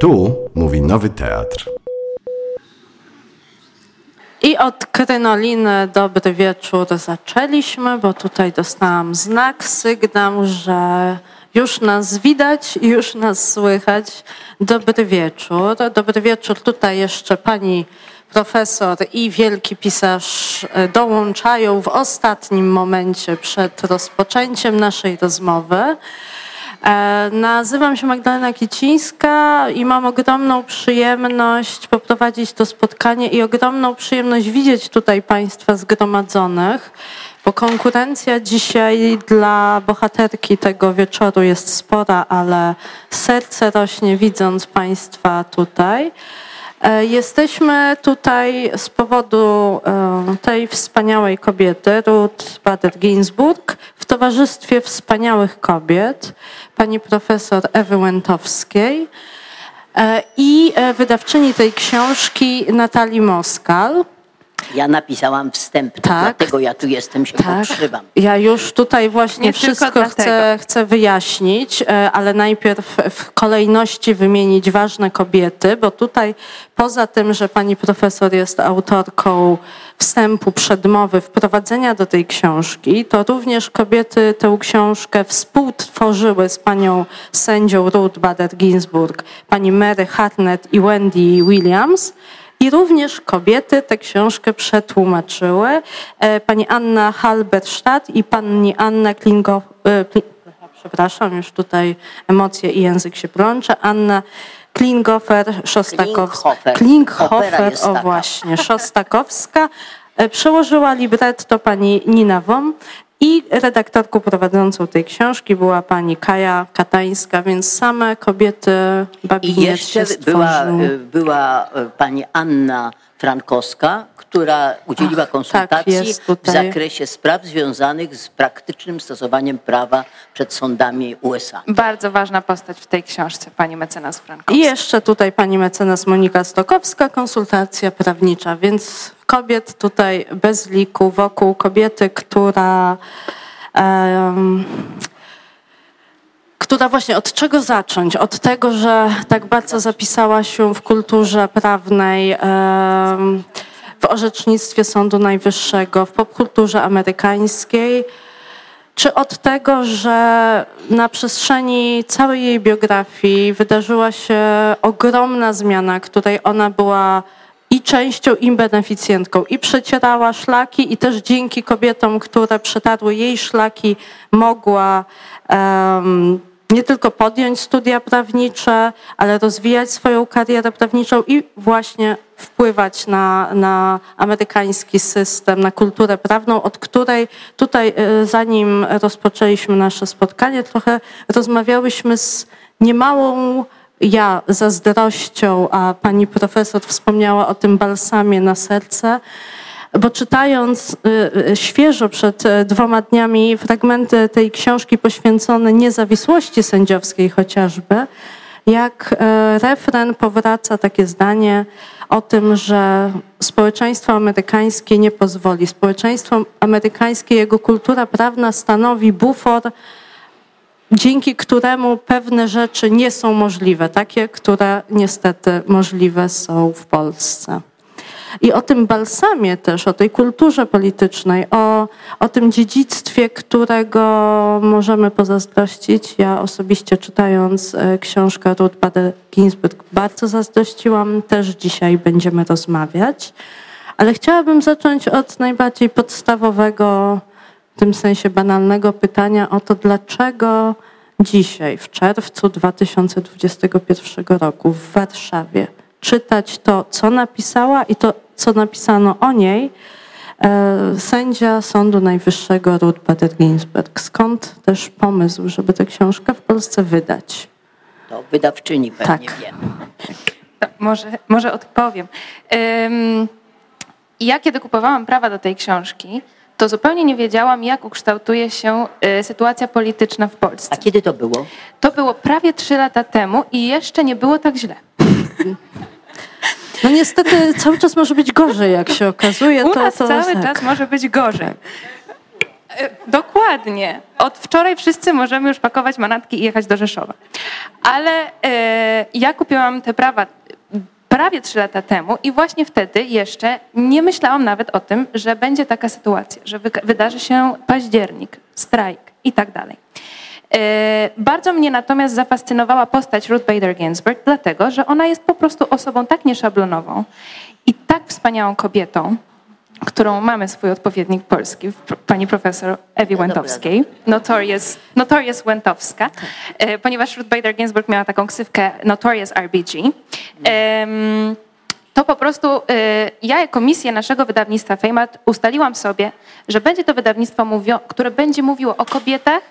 Tu mówi Nowy Teatr. I od krynoliny dobry wieczór zaczęliśmy, bo tutaj dostałam znak, sygnał, że już nas widać, już nas słychać. Dobry wieczór. Dobry wieczór. Tutaj jeszcze pani profesor i wielki pisarz e, dołączają w ostatnim momencie przed rozpoczęciem naszej rozmowy. E, nazywam się Magdalena Kicińska i mam ogromną przyjemność poprowadzić to spotkanie i ogromną przyjemność widzieć tutaj Państwa zgromadzonych, bo konkurencja dzisiaj dla bohaterki tego wieczoru jest spora, ale serce rośnie widząc Państwa tutaj. E, jesteśmy tutaj z powodu e, tej wspaniałej kobiety, Ruth Bader-Ginsburg, w towarzystwie wspaniałych kobiet, pani profesor Ewy Łętowskiej e, i wydawczyni tej książki Natalii Moskal. Ja napisałam wstęp, tak, dlatego ja tu jestem, się tak. podszywam. Ja już tutaj właśnie Nie wszystko chcę, chcę wyjaśnić, e, ale najpierw w kolejności wymienić ważne kobiety, bo tutaj poza tym, że pani profesor jest autorką wstępu, przedmowy, wprowadzenia do tej książki, to również kobiety tę książkę współtworzyły z panią sędzią Ruth Bader Ginsburg, pani Mary Hartnett i Wendy Williams. I również kobiety tę książkę przetłumaczyły. E, pani Anna Halberstadt i pani Anna Klingow... E, przepraszam, już tutaj emocje i język się plącze. Anna Klingofer, Szostakowska. Klinghofer, o właśnie, Szostakowska. E, przełożyła libretto pani Nina Wom i redaktorką prowadzącą tej książki była pani Kaja Katańska, więc same kobiety babiniec I jeszcze była, była e, pani Anna Frankowska, która udzieliła Ach, tak, konsultacji tak, w zakresie spraw związanych z praktycznym stosowaniem prawa przed sądami USA. Bardzo ważna postać w tej książce, pani mecenas Frankowska. I jeszcze tutaj pani mecenas Monika Stokowska, konsultacja prawnicza, więc kobiet tutaj bez liku, wokół kobiety, która um, która właśnie od czego zacząć? Od tego, że tak bardzo zapisała się w kulturze prawnej, w orzecznictwie Sądu Najwyższego, w popkulturze amerykańskiej, czy od tego, że na przestrzeni całej jej biografii wydarzyła się ogromna zmiana, której ona była i częścią, i beneficjentką. I przecierała szlaki, i też dzięki kobietom, które przetarły jej szlaki, mogła um, nie tylko podjąć studia prawnicze, ale rozwijać swoją karierę prawniczą i właśnie wpływać na, na amerykański system, na kulturę prawną, od której tutaj, e, zanim rozpoczęliśmy nasze spotkanie, trochę rozmawiałyśmy z niemałą ja zazdrością, a pani profesor wspomniała o tym balsamie na serce, bo czytając y, y, świeżo przed y, dwoma dniami fragmenty tej książki poświęcone niezawisłości sędziowskiej chociażby, jak refren powraca takie zdanie o tym, że społeczeństwo amerykańskie nie pozwoli. Społeczeństwo amerykańskie, jego kultura prawna stanowi bufor dzięki któremu pewne rzeczy nie są możliwe, takie, które niestety możliwe są w Polsce. I o tym balsamie też, o tej kulturze politycznej, o, o tym dziedzictwie, którego możemy pozazdrościć. Ja osobiście czytając e, książkę Ruth Bader Ginsburg bardzo zazdrościłam. Też dzisiaj będziemy rozmawiać. Ale chciałabym zacząć od najbardziej podstawowego tym sensie banalnego pytania o to, dlaczego dzisiaj, w czerwcu 2021 roku w Warszawie, czytać to, co napisała i to, co napisano o niej, e, sędzia Sądu Najwyższego Ruth Bader Ginsburg. Skąd też pomysł, żeby tę książkę w Polsce wydać? To wydawczyni pewnie tak. wie. może, może odpowiem. Ja kiedy kupowałam prawa do tej książki, to zupełnie nie wiedziałam, jak ukształtuje się y, sytuacja polityczna w Polsce. A kiedy to było? To było prawie trzy lata temu i jeszcze nie było tak źle. No niestety cały czas może być gorzej, jak się okazuje. U to, nas to, cały tak. czas może być gorzej. dokładnie. Od wczoraj wszyscy możemy już pakować manatki i jechać do Rzeszowa. Ale e, ja kupiłam te prawa prawie trzy lata temu i właśnie wtedy jeszcze nie myślałam nawet o tym, że będzie taka sytuacja, że wydarzy się październik, strajk i tak dalej. E, bardzo mnie natomiast zafascynowała postać Ruth Bader Ginsburg, dlatego że ona jest po prostu osobą tak nieszablonową i tak wspaniałą kobietą, którą mamy swój odpowiednik polski, pani profesor Ewi Łętowskiej, Notorious, Notorious Łętowska, e, ponieważ Ruth Bader Ginsburg miała taką ksywkę Notorious RBG. To po prostu e, ja jako misję naszego wydawnictwa Fejmat ustaliłam sobie, że będzie to wydawnictwo, które będzie mówiło o kobietach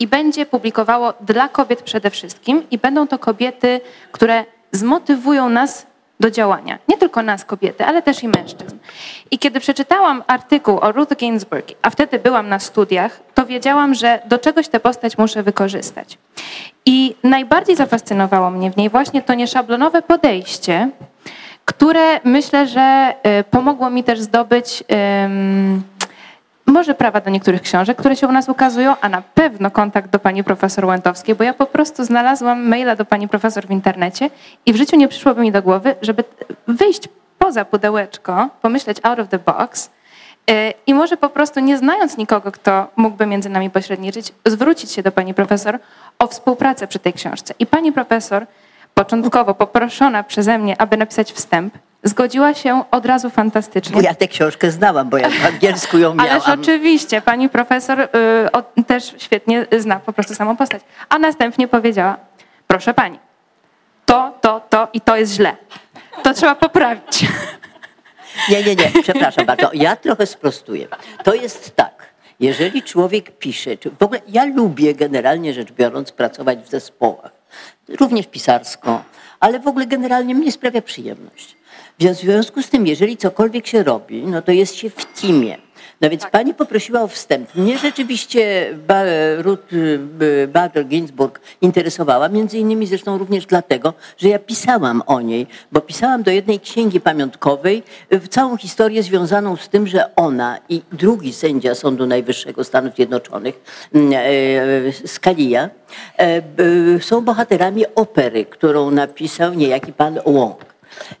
i będzie publikowało dla kobiet przede wszystkim i będą to kobiety, które zmotywują nas do działania. Nie tylko nas, kobiety, ale też i mężczyzn. I kiedy przeczytałam artykuł o Ruth Ginsburg, a wtedy byłam na studiach, to wiedziałam, że do czegoś tę postać muszę wykorzystać. I najbardziej zafascynowało mnie w niej właśnie to nieszablonowe podejście, które myślę, że y, pomogło mi też zdobyć. Może prawa do niektórych książek, które się u nas ukazują, a na pewno kontakt do pani profesor Łętowskiej, bo ja po prostu znalazłam maila do pani profesor w internecie i w życiu nie przyszłoby mi do głowy, żeby wyjść poza pudełeczko, pomyśleć out of the box y, i może po prostu nie znając nikogo, kto mógłby między nami pośredniczyć, zwrócić się do pani profesor o współpracę przy tej książce. I pani profesor, początkowo poproszona przeze mnie, aby napisać wstęp, Zgodziła się od razu fantastycznie. Bo ja tę książkę znałam, bo ja w angielsku ją miałam. Ależ oczywiście, pani profesor y, o, też świetnie zna po prostu samą postać. A następnie powiedziała, proszę pani, to, to, to i to jest źle. To trzeba poprawić. Nie, nie, nie, przepraszam bardzo. Ja trochę sprostuję. To jest tak. Jeżeli człowiek pisze, czy w ogóle ja lubię generalnie rzecz biorąc pracować w zespołach, również pisarsko, ale w ogóle generalnie mnie sprawia przyjemność. W związku z tym, jeżeli cokolwiek się robi, no to jest się w teamie. No więc tak. pani poprosiła o wstęp. Mnie rzeczywiście Ruth y, Bader Ginsburg interesowała, między innymi zresztą również dlatego, że ja pisałam o niej, bo pisałam do jednej księgi pamiątkowej w całą historię związaną z tym, że ona i drugi sędzia Sądu Najwyższego Stanów Zjednoczonych, mm, e, Scalia, e, są bohaterami opery, którą napisał niejaki pan Wong.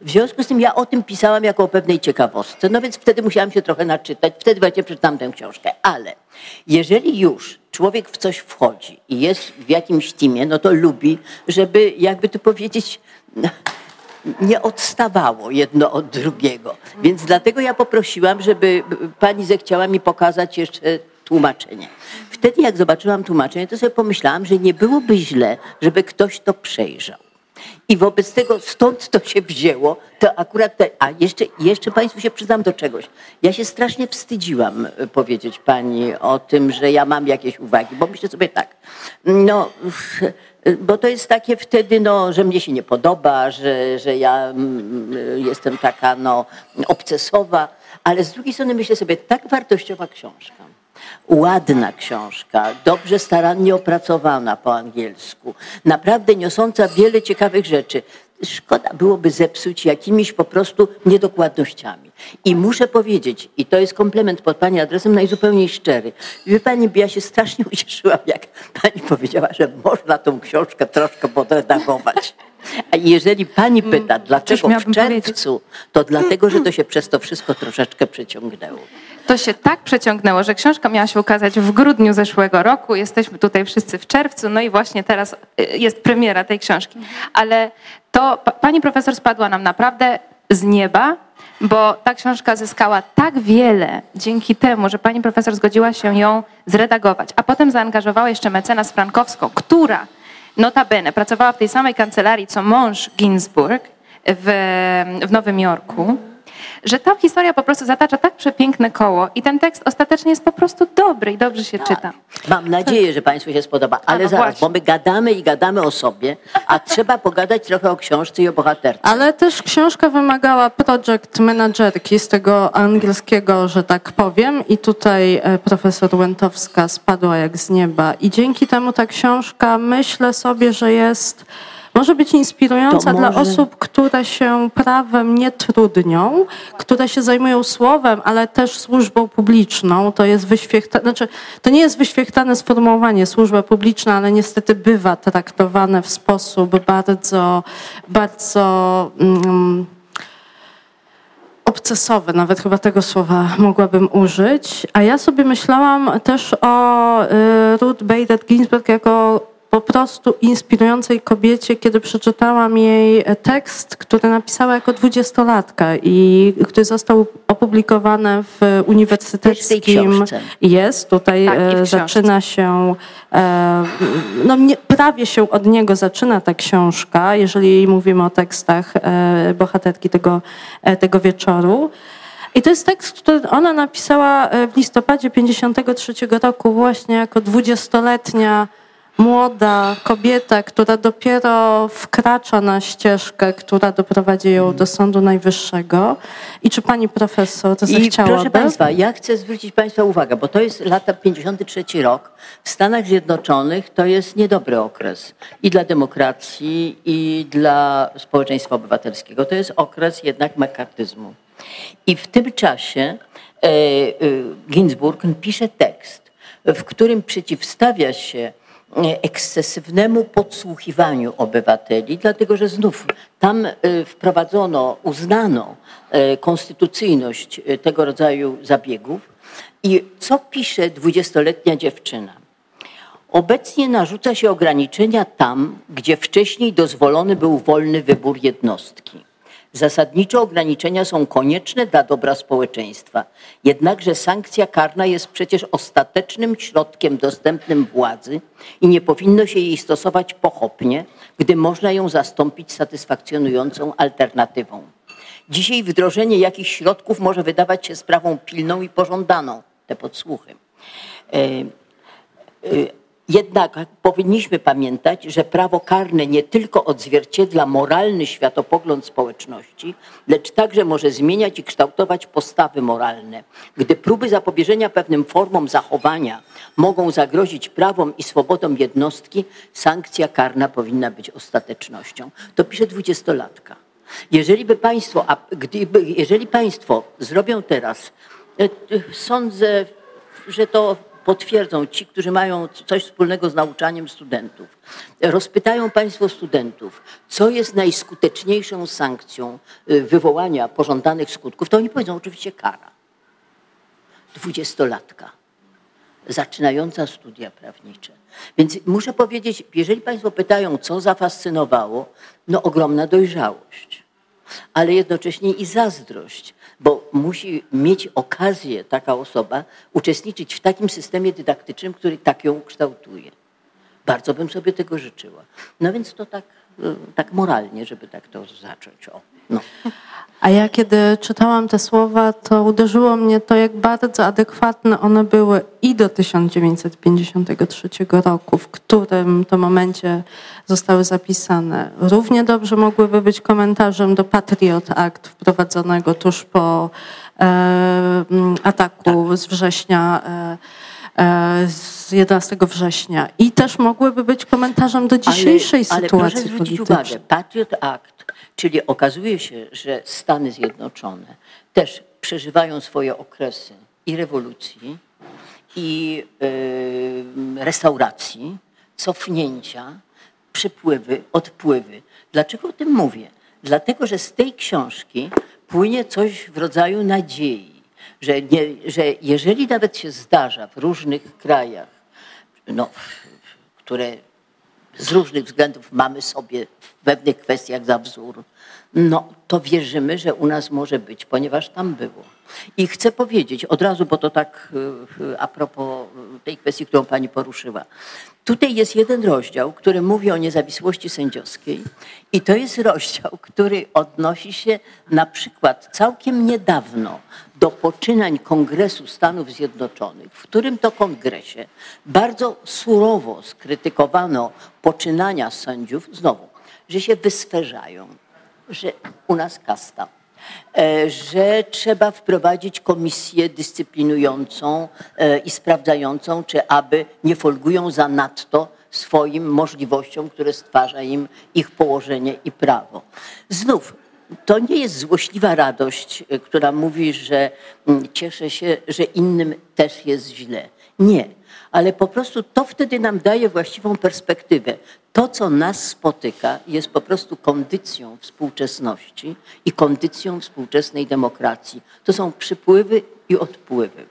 W związku z tym ja o tym pisałam jako o pewnej ciekawostce, no więc wtedy musiałam się trochę naczytać, wtedy właśnie przeczytałam tę książkę. Ale jeżeli już człowiek w coś wchodzi i jest w jakimś teamie, no to lubi, żeby jakby to powiedzieć nie odstawało jedno od drugiego. Więc dlatego ja poprosiłam, żeby pani zechciała mi pokazać jeszcze tłumaczenie. Wtedy jak zobaczyłam tłumaczenie, to sobie pomyślałam, że nie byłoby źle, żeby ktoś to przejrzał. I wobec tego stąd to się wzięło, to akurat, te, a jeszcze, jeszcze Państwu się przyznam do czegoś. Ja się strasznie wstydziłam e, powiedzieć Pani o tym, że ja mam jakieś uwagi, bo myślę sobie tak, no, bo to jest takie wtedy, no, że mnie się nie podoba, że, że ja mm, jestem taka, no, obcesowa, ale z drugiej strony myślę sobie, tak wartościowa książka ładna książka, dobrze, starannie opracowana po angielsku, naprawdę niosąca wiele ciekawych rzeczy. Szkoda byłoby zepsuć jakimiś po prostu niedokładnościami. I muszę powiedzieć, i to jest komplement pod Pani adresem najzupełniej szczery. Wie Pani, ja się strasznie ucieszyłam, jak Pani powiedziała, że można tą książkę troszkę podredagować. A jeżeli pani mm, pyta, dlaczego w czerwcu, to dlatego, że to się przez to wszystko troszeczkę przeciągnęło. To się tak przeciągnęło, że książka miała się ukazać w grudniu zeszłego roku. Jesteśmy tutaj wszyscy w czerwcu, no i właśnie teraz y, jest premiera tej książki. Ale to pani profesor spadła nam naprawdę z nieba, bo ta książka zyskała tak wiele dzięki temu, że pani profesor zgodziła się ją zredagować, a potem zaangażowała jeszcze mecenas Frankowską, która notabene pracowała w tej samej kancelarii co mąż Ginsburg w, w Nowym Jorku że ta historia po prostu zatacza tak przepiękne koło i ten tekst ostatecznie jest po prostu dobry i dobrze się tak. czyta. Mam nadzieję, że Państwu się spodoba, ale no zaraz, właśnie. bo my gadamy i gadamy o sobie, a trzeba pogadać trochę o książce i o bohaterce. Ale też książka wymagała project managerki z tego angielskiego, że tak powiem i tutaj e, profesor Łętowska spadła jak z nieba i dzięki temu ta książka myślę sobie, że jest może być inspirująca może... dla osób, które się prawem nie trudnią, które się zajmują słowem, ale też służbą publiczną. To jest wyświechtane, znaczy, to nie jest wyświechtane sformułowanie służba publiczna, ale niestety bywa traktowane w sposób bardzo, bardzo. Mm, obcesowy, nawet chyba tego słowa mogłabym użyć. A ja sobie myślałam też o y, Ruth Bader Ginsburg jako po prostu inspirującej kobiecie, kiedy przeczytałam jej tekst, który napisała jako dwudziestolatka i który został opublikowany w uniwersyteckim. Jest, tutaj tak, e, zaczyna się, e, no prawie się od niego zaczyna ta książka, jeżeli mówimy o tekstach e, bohaterki tego, tego wieczoru. I to jest tekst, który ona napisała w listopadzie 53 roku właśnie jako dwudziestoletnia młoda kobieta, która dopiero wkracza na ścieżkę, która doprowadzi ją do Sądu Najwyższego. I czy pani profesor I Proszę państwa, ja chcę zwrócić państwa uwagę, bo to jest lata 53 rok. W Stanach Zjednoczonych to jest niedobry okres i dla demokracji, i dla społeczeństwa obywatelskiego. To jest okres jednak makartyzmu. I w tym czasie e, e, Ginsburg pisze tekst, w którym przeciwstawia się ekscesywnemu podsłuchiwaniu obywateli, dlatego że znów tam e, wprowadzono, uznano e, konstytucyjność tego rodzaju zabiegów. I co pisze dwudziestoletnia dziewczyna? Obecnie narzuca się ograniczenia tam, gdzie wcześniej dozwolony był wolny wybór jednostki. Zasadnicze ograniczenia są konieczne dla dobra społeczeństwa. Jednakże sankcja karna jest przecież ostatecznym środkiem dostępnym władzy i nie powinno się jej stosować pochopnie, gdy można ją zastąpić satysfakcjonującą alternatywą. Dzisiaj wdrożenie jakichś środków może wydawać się sprawą pilną i pożądaną, te podsłuchy. E, e, jednak powinniśmy pamiętać, że prawo karne nie tylko odzwierciedla moralny światopogląd społeczności, lecz także może zmieniać i kształtować postawy moralne. Gdy próby zapobieżenia pewnym formom zachowania mogą zagrozić prawom i swobodom jednostki, sankcja karna powinna być ostatecznością. To pisze dwudziestolatka. Jeżeli by państwo, a gdyby, jeżeli państwo zrobią teraz, e, e, sądzę, że to potwierdzą ci, którzy mają coś wspólnego z nauczaniem studentów. Rozpytają Państwo studentów, co jest najskuteczniejszą sankcją y, wywołania pożądanych skutków, to oni powiedzą oczywiście kara. Dwudziestolatka, zaczynająca studia prawnicze. Więc muszę powiedzieć, jeżeli Państwo pytają, co zafascynowało, no ogromna dojrzałość, ale jednocześnie i zazdrość bo musi mieć okazję taka osoba uczestniczyć w takim systemie dydaktycznym, który tak ją kształtuje. Bardzo bym sobie tego życzyła. No więc to tak, e, tak moralnie, żeby tak to zacząć. O, no. A ja kiedy czytałam te słowa, to uderzyło mnie to, jak bardzo adekwatne one były i do 1953 roku, w którym to momencie zostały zapisane. Równie dobrze mogłyby być komentarzem do Patriot Act wprowadzonego tuż po e, ataku tak. z września. E, e z 11 września i też mogłyby być komentarzem do dzisiejszej ale, sytuacji ale proszę zwrócić uwagę, Patriot Act Czyli okazuje się, że Stany Zjednoczone też przeżywają swoje okresy i rewolucji, i restauracji, cofnięcia, przypływy, odpływy. Dlaczego o tym mówię? Dlatego, że z tej książki płynie coś w rodzaju nadziei, że, nie, że jeżeli nawet się zdarza w różnych krajach, no, które z różnych względów mamy sobie w pewnych kwestiach za wzór, no to wierzymy, że u nas może być, ponieważ tam było. I chcę powiedzieć od razu, bo to tak y, y, a propos tej kwestii, którą pani poruszyła. Tutaj jest jeden rozdział, który mówi o niezawisłości sędziowskiej i to jest rozdział, który odnosi się na przykład całkiem niedawno do poczynań Kongresu Stanów Zjednoczonych, w którym to kongresie bardzo surowo skrytykowano poczynania sędziów, znowu, że się wysferzają, że u nas kasta, że trzeba wprowadzić komisję dyscyplinującą e, i sprawdzającą, czy aby nie folgują za nadto swoim możliwościom, które stwarza im ich położenie i prawo. Znów, to nie jest złośliwa radość, która mówi, że cieszę się, że innym też jest źle. Nie, ale po prostu to wtedy nam daje właściwą perspektywę. To, co nas spotyka, jest po prostu kondycją współczesności i kondycją współczesnej demokracji. To są przypływy i odpływy.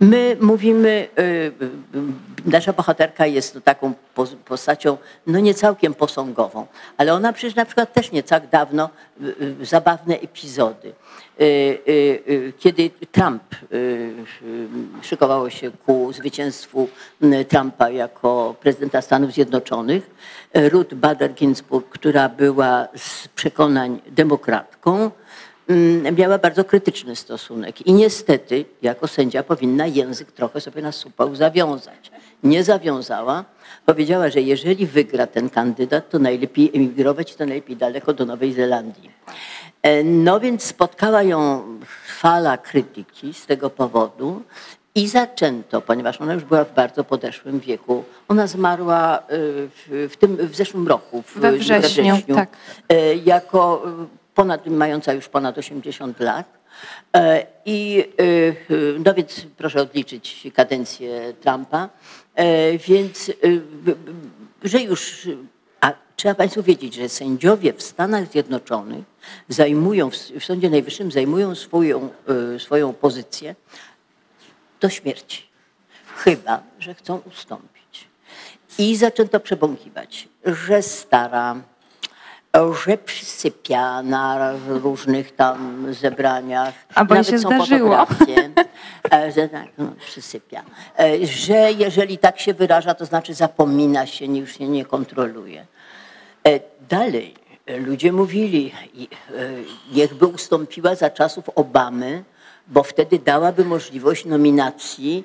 My mówimy, y, y, nasza bohaterka jest taką postacią, no nie całkiem posągową, ale ona przecież na przykład też nie tak dawno y, zabawne epizody. Kiedy Trump szykowało się ku zwycięstwu Trumpa jako prezydenta Stanów Zjednoczonych, Ruth Bader Ginsburg, która była z przekonań demokratką, Mm, miała bardzo krytyczny stosunek i niestety jako sędzia powinna język trochę sobie na supał zawiązać. Nie zawiązała. Powiedziała, że jeżeli wygra ten kandydat, to najlepiej emigrować, to najlepiej daleko do Nowej Zelandii. E, no więc spotkała ją fala krytyki z tego powodu i zaczęto, ponieważ ona już była w bardzo podeszłym wieku. Ona zmarła e, w, w tym, w zeszłym roku, w, we wrześniu, we wrześniu tak. E, jako ponad, mająca już ponad 80 lat. I no więc proszę odliczyć kadencję Trumpa. Więc, że już, a trzeba Państwu wiedzieć, że sędziowie w Stanach Zjednoczonych zajmują, w Sądzie Najwyższym zajmują swoją, swoją pozycję do śmierci. Chyba, że chcą ustąpić. I zaczęto przebąkiwać, że stara że przysypia na różnych tam zebraniach. A Nawet się są zdarzyło. E, że tak, no, przysypia. E, że jeżeli tak się wyraża, to znaczy zapomina się, już się nie kontroluje. E, dalej ludzie mówili, niechby ustąpiła za czasów Obamy, bo wtedy dałaby możliwość nominacji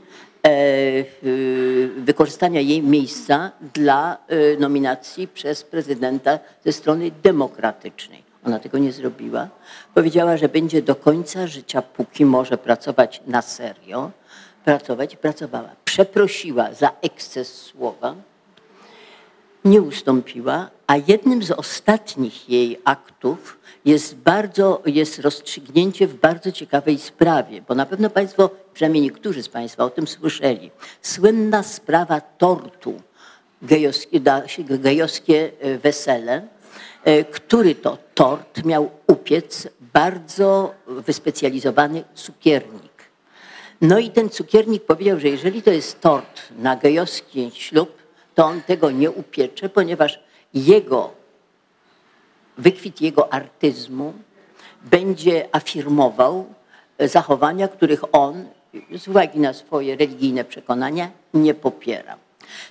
wykorzystania jej miejsca dla e, nominacji przez prezydenta ze strony demokratycznej. Ona tego nie zrobiła. Powiedziała, że będzie do końca życia, póki może pracować na serio, pracować i pracowała. Przeprosiła za eksces słowa, nie ustąpiła, a jednym z ostatnich jej aktów jest bardzo, jest rozstrzygnięcie w bardzo ciekawej sprawie, bo na pewno Państwo, przynajmniej niektórzy z Państwa o tym słyszeli. Słynna sprawa tortu, gejowskie, gejowskie e, wesele, e, który to tort miał upiec bardzo wyspecjalizowany cukiernik. No i ten cukiernik powiedział, że jeżeli to jest tort na gejowski ślub, to on tego nie upiecze, ponieważ jego, wykwit jego artyzmu będzie afirmował zachowania, których on z uwagi na swoje religijne przekonania nie popiera.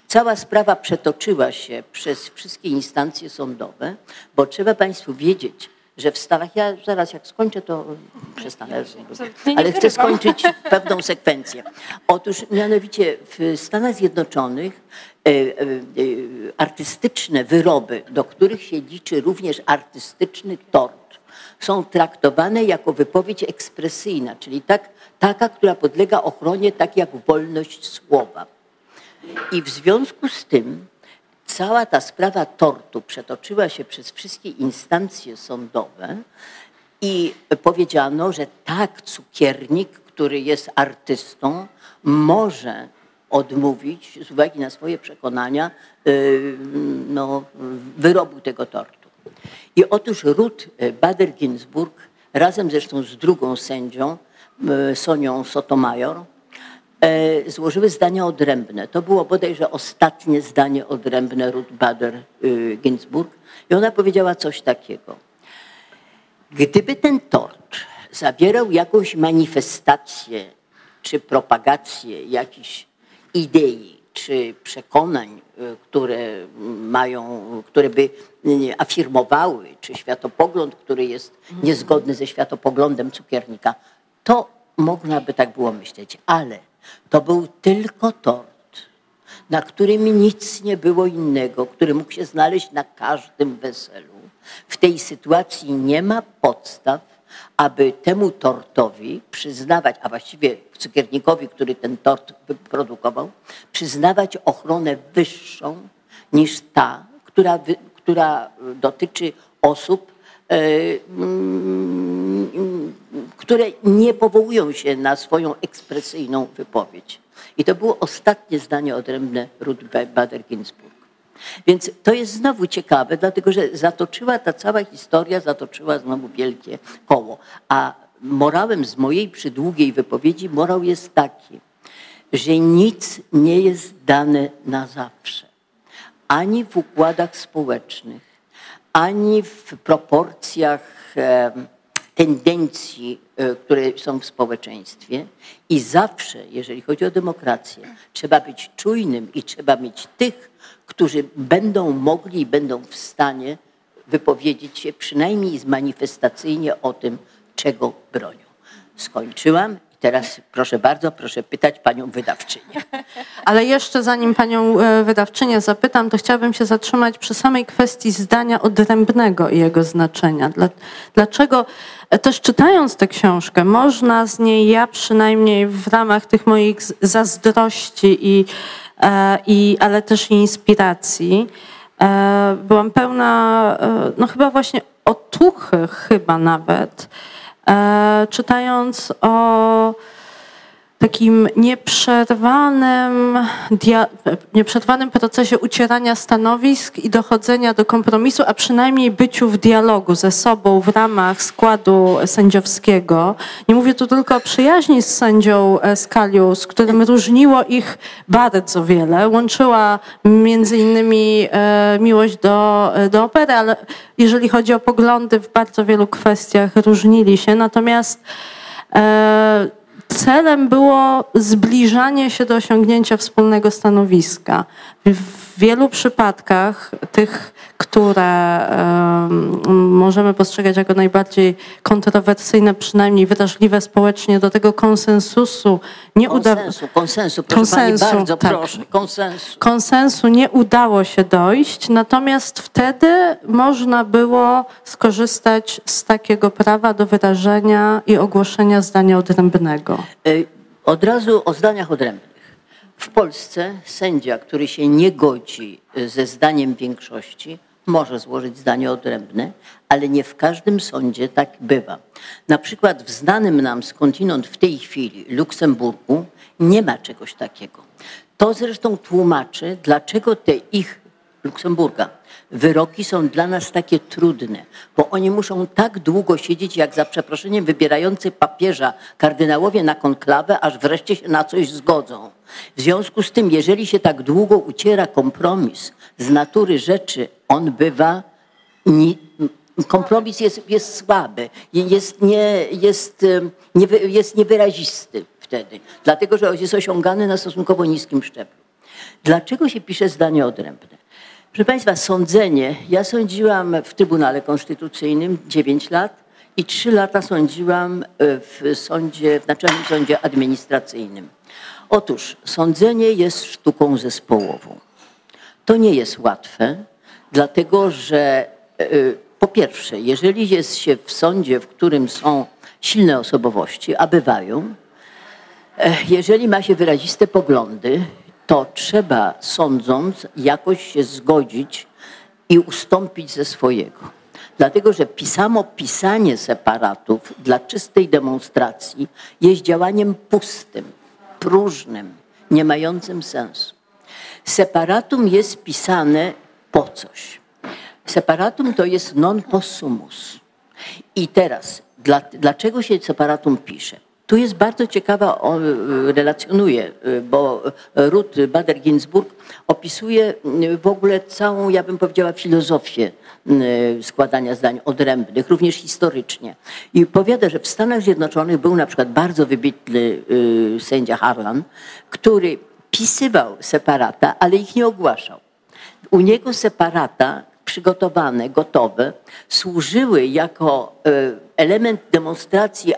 Cała sprawa przetoczyła się przez wszystkie instancje sądowe, bo trzeba Państwu wiedzieć, że w Stanach, ja zaraz jak skończę, to przestanę, ale chcę skończyć pewną sekwencję. Otóż mianowicie w Stanach Zjednoczonych e, e, e, artystyczne wyroby, do których się liczy również artystyczny tort, są traktowane jako wypowiedź ekspresyjna, czyli tak, taka, która podlega ochronie, tak jak wolność słowa. I w związku z tym cała ta sprawa tortu przetoczyła się przez wszystkie instancje sądowe i powiedziano, że tak, cukiernik, który jest artystą, może odmówić z uwagi na swoje przekonania y, no, wyrobu tego tortu. I otóż Ruth Bader-Ginsburg razem zresztą z drugą sędzią, y, Sonią Sotomayor, E, złożyły zdania odrębne. To było bodajże ostatnie zdanie odrębne Ruth Bader Ginsburg i ona powiedziała coś takiego. Gdyby ten tort zawierał jakąś manifestację czy propagację jakichś idei czy przekonań, y, które mają, które by afirmowały, czy światopogląd, który jest niezgodny ze światopoglądem cukiernika, to można by tak było myśleć, ale to był tylko tort, na którym nic nie było innego, który mógł się znaleźć na każdym weselu. W tej sytuacji nie ma podstaw, aby temu tortowi przyznawać, a właściwie cukiernikowi, który ten tort wyprodukował, przyznawać ochronę wyższą niż ta, która, która dotyczy osób, e, mm, które nie powołują się na swoją ekspresyjną wypowiedź. I to było ostatnie zdanie odrębne Ruth Bader Ginsburg. Więc to jest znowu ciekawe, dlatego że zatoczyła ta cała historia, zatoczyła znowu wielkie koło. A morałem z mojej przydługiej wypowiedzi, morał jest taki, że nic nie jest dane na zawsze. Ani w układach społecznych, ani w proporcjach tendencji, e, które są w społeczeństwie. I zawsze, jeżeli chodzi o demokrację, trzeba być czujnym i trzeba mieć tych, którzy będą mogli i będą w stanie wypowiedzieć się przynajmniej manifestacyjnie o tym, czego bronią. Skończyłam teraz proszę bardzo, proszę pytać panią wydawczynię. Ale jeszcze zanim panią e, wydawczynię zapytam, to chciałabym się zatrzymać przy samej kwestii zdania odrębnego i jego znaczenia. Dlaczego e, też czytając tę książkę, można z niej, ja przynajmniej w ramach tych moich zazdrości i E, i, ale też inspiracji. Byłam pełna, no chyba właśnie otuchy, chyba nawet, czytając o takim nieprzerwanym, nieprzerwanym procesie ucierania stanowisk i dochodzenia do kompromisu, a przynajmniej byciu w dialogu ze sobą w ramach składu sędziowskiego. Nie mówię tu tylko o przyjaźni z sędzią Skaliu, z którym różniło ich bardzo wiele. Łączyła między innymi e, miłość do, do opery, ale jeżeli chodzi o poglądy w bardzo wielu kwestiach różnili się. Natomiast e, celem było zbliżanie się do osiągnięcia wspólnego stanowiska. W wielu przypadkach, tych, które możemy postrzegać jako najbardziej kontrowersyjne, przynajmniej wrażliwe społecznie, do tego konsensusu nie udało konsensu, konsensu, proszę konsensu, pani, bardzo tak. proszę, konsensu. Konsensu nie udało się dojść, natomiast wtedy można było skorzystać z takiego prawa do wyrażenia i ogłoszenia zdania odrębnego. Y, od razu o zdaniach odrębnych. W Polsce sędzia, który się nie godzi y, ze zdaniem większości, może złożyć zdanie odrębne, ale nie w każdym sądzie tak bywa. Na przykład w znanym nam skądinąd w tej chwili Luksemburgu nie ma czegoś takiego. To zresztą tłumaczy, dlaczego te ich Luksemburga wyroki są dla nas takie trudne, bo oni muszą tak długo siedzieć, jak za przeproszeniem wybierający papieża kardynałowie na konklawę, aż wreszcie się na coś zgodzą. W związku z tym, jeżeli się tak długo uciera kompromis z natury rzeczy, on bywa kompromis jest, jest słaby, jest, nie, jest, nie, jest niewyrazisty wtedy, dlatego że jest osiągany na stosunkowo niskim szczeblu. Dlaczego się pisze zdanie odrębne? Proszę Państwa, sądzenie. Ja sądziłam w Trybunale Konstytucyjnym 9 lat i 3 lata sądziłam e, w sądzie, w Naczelnym Sądzie Administracyjnym. Otóż sądzenie jest sztuką zespołową. To nie jest łatwe, dlatego że e, po pierwsze, jeżeli jest się w sądzie, w którym są silne osobowości, a bywają, e, jeżeli ma się wyraziste poglądy, to trzeba, sądząc, jakoś się zgodzić i ustąpić ze swojego. Dlatego, że samo pisanie separatów dla czystej demonstracji jest działaniem pustym, próżnym, nie mającym sensu. Separatum jest pisane po coś. Separatum to jest non possumus. I teraz, dla, dlaczego się separatum pisze? Tu jest bardzo ciekawa, y, relacjonuje, y, bo Ruth Bader-Ginsburg opisuje y, w ogóle całą, ja bym powiedziała, filozofię składania zdań odrębnych, również historycznie. I powiada, że w Stanach Zjednoczonych był na przykład bardzo wybitny sędzia Harlan, który pisywał separata, ale ich nie ogłaszał. U niego separata przygotowane, gotowe, służyły jako element demonstracji,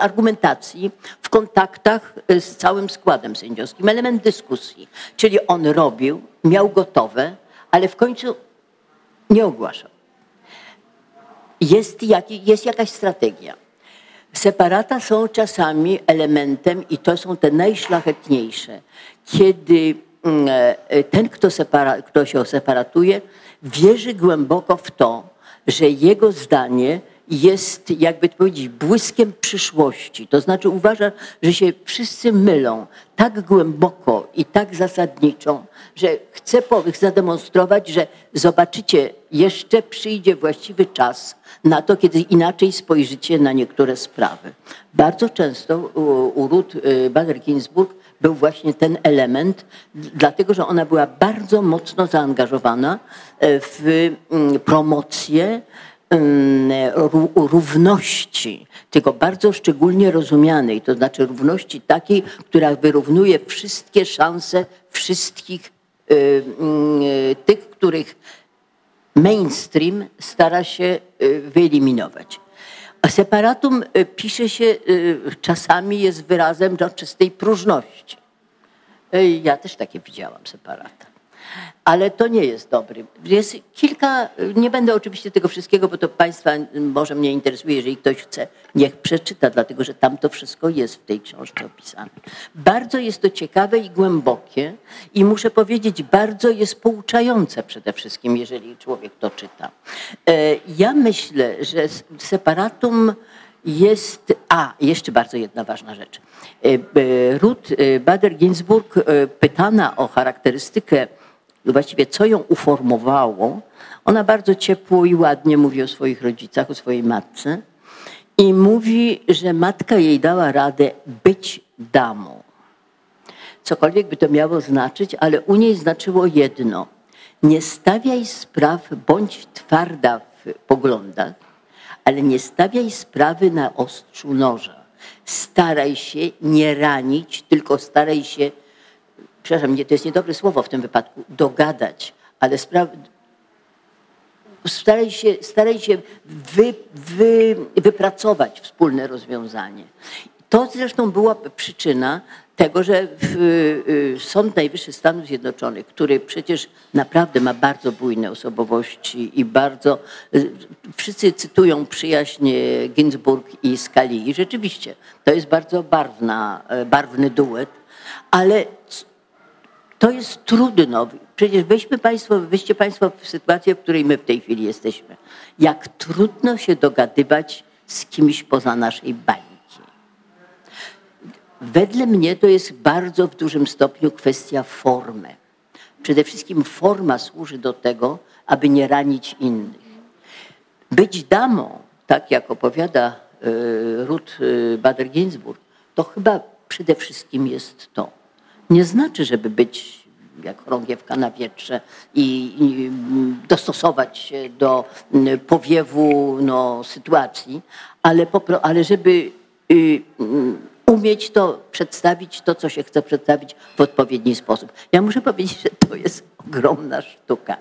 argumentacji w kontaktach e, z całym składem sędziowskim, element dyskusji. Czyli on robił, miał gotowe, ale w końcu nie ogłaszał. Jest, jak, jest jakaś strategia. Separata są czasami elementem, i to są te najszlachetniejsze, kiedy mm, e, ten, kto, separa, kto się separatuje, wierzy głęboko w to, że jego zdanie jest, jakby to powiedzieć, błyskiem przyszłości. To znaczy uważa, że się wszyscy mylą tak głęboko i tak zasadniczo, że chce zademonstrować, że zobaczycie, jeszcze przyjdzie właściwy czas na to, kiedy inaczej spojrzycie na niektóre sprawy. Bardzo często u, Ruth y, Bader-Ginsburg był właśnie ten element, dlatego że ona była bardzo mocno zaangażowana e, w mm, promocję równości, tylko bardzo szczególnie rozumianej, to znaczy równości takiej, która wyrównuje wszystkie szanse wszystkich y, y, tych, których mainstream stara się y, wyeliminować. A separatum pisze się czasami jest wyrazem czystej próżności. Ja też takie widziałam separata ale to nie jest dobry. Jest kilka, nie będę oczywiście tego wszystkiego, bo to Państwa może mnie interesuje, jeżeli ktoś chce, niech przeczyta, dlatego że tam to wszystko jest w tej książce opisane. Bardzo jest to ciekawe i głębokie i muszę powiedzieć, bardzo jest pouczające przede wszystkim, jeżeli człowiek to czyta. E, ja myślę, że separatum jest. A, jeszcze bardzo jedna ważna rzecz. E, e, Ruth Bader-Ginsburg, pytana o charakterystykę właściwie co ją uformowało, ona bardzo ciepło i ładnie mówi o swoich rodzicach, o swojej matce i mówi, że matka jej dała radę być damą. Cokolwiek by to miało znaczyć, ale u niej znaczyło jedno. Nie stawiaj spraw, bądź twarda w poglądach, ale nie stawiaj sprawy na ostrzu noża. Staraj się nie ranić, tylko staraj się przepraszam, nie, to jest niedobre słowo w tym wypadku, dogadać, ale spraw, staraj się, staraj się wy, wy, wypracować wspólne rozwiązanie. To zresztą była przyczyna tego, że y, Sąd Najwyższy Stanów Zjednoczonych, który przecież naprawdę ma bardzo bujne osobowości i bardzo, y, wszyscy cytują przyjaźń Ginsburg i Scalia. Rzeczywiście, to jest bardzo barwna, y, barwny duet, ale to jest trudno. Przecież weźmy państwo, weźcie Państwo w sytuację, w której my w tej chwili jesteśmy. Jak trudno się dogadywać z kimś poza naszej bańki. Wedle mnie to jest bardzo w dużym stopniu kwestia formy. Przede wszystkim forma służy do tego, aby nie ranić innych. Być damą, tak jak opowiada y, Ruth y, Bader-Ginsburg, to chyba przede wszystkim jest to nie znaczy, żeby być jak chorągiewka na wietrze i, i dostosować się do powiewu no, sytuacji, ale, popro, ale żeby y, umieć to przedstawić, to co się chce przedstawić w odpowiedni sposób. Ja muszę powiedzieć, że to jest ogromna sztuka,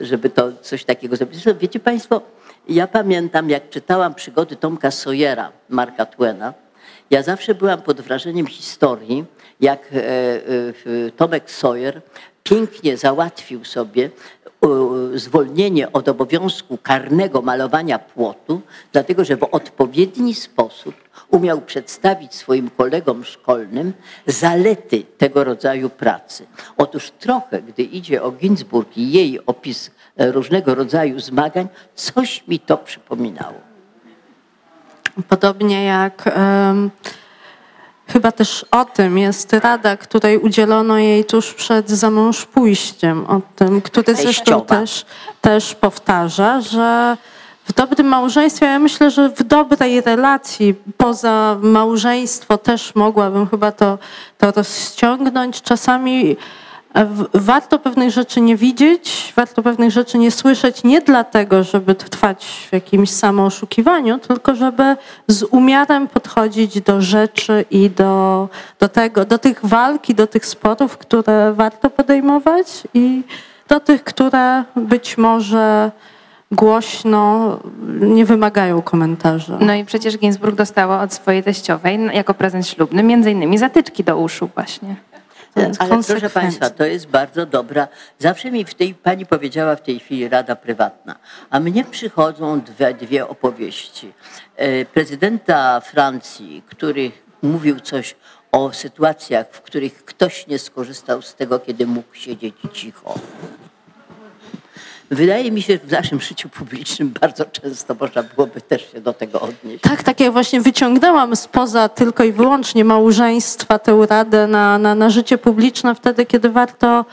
żeby to coś takiego zrobić. Wiecie Państwo, ja pamiętam, jak czytałam przygody Tomka Sawyera, Marka Twena, ja zawsze byłam pod wrażeniem historii, jak e, e, Tomek Sawyer pięknie załatwił sobie zwolnienie od obowiązku karnego malowania płotu, dlatego że w odpowiedni sposób umiał przedstawić swoim kolegom szkolnym zalety tego rodzaju pracy. Otóż trochę, gdy idzie o Ginsburg i jej opis e, różnego rodzaju zmagań, coś mi to przypominało. Podobnie jak chyba też o tym jest rada, której udzielono jej tuż przed zamąż pójściem, o tym, który zresztą też, też powtarza, że w dobrym małżeństwie, ja myślę, że w dobrej relacji poza małżeństwo też mogłabym chyba to, to rozciągnąć. Czasami Warto pewnych rzeczy nie widzieć, warto pewnych rzeczy nie słyszeć, nie dlatego, żeby trwać w jakimś samooszukiwaniu, tylko żeby z umiarem podchodzić do rzeczy i do, do, tego, do tych walki, do tych sporów, które warto podejmować i do tych, które być może głośno nie wymagają komentarza. No i przecież Ginsburg dostała od swojej teściowej jako prezent ślubny między innymi zatyczki do uszu właśnie. Ale proszę Państwa, to jest bardzo dobra. Zawsze mi w tej, pani powiedziała w tej chwili rada prywatna, a mnie przychodzą dwie, dwie opowieści. E, prezydenta Francji, który mówił coś o sytuacjach, w których ktoś nie skorzystał z tego, kiedy mógł siedzieć cicho. Wydaje mi się, że w naszym życiu publicznym bardzo często można byłoby też się do tego odnieść. Tak, tak jak właśnie wyciągnęłam spoza tylko i wyłącznie małżeństwa tę radę na, na, na życie publiczne wtedy, kiedy warto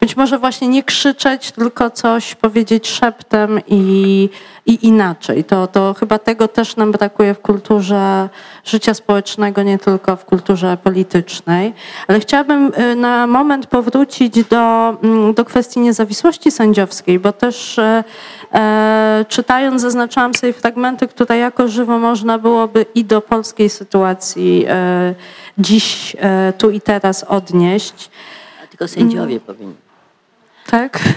być może właśnie nie krzyczeć, tylko coś powiedzieć szeptem i, i inaczej. To, to chyba tego też nam brakuje w kulturze życia społecznego, nie tylko w kulturze politycznej. Ale chciałabym y, na moment powrócić do, mm, do kwestii niezawisłości sędziowskiej, bo też e, e, czytając zaznaczałam sobie fragmenty, które jako żywo można byłoby i do polskiej sytuacji e, dziś, e, tu i teraz odnieść. A tylko sędziowie mm. powinni. Tak.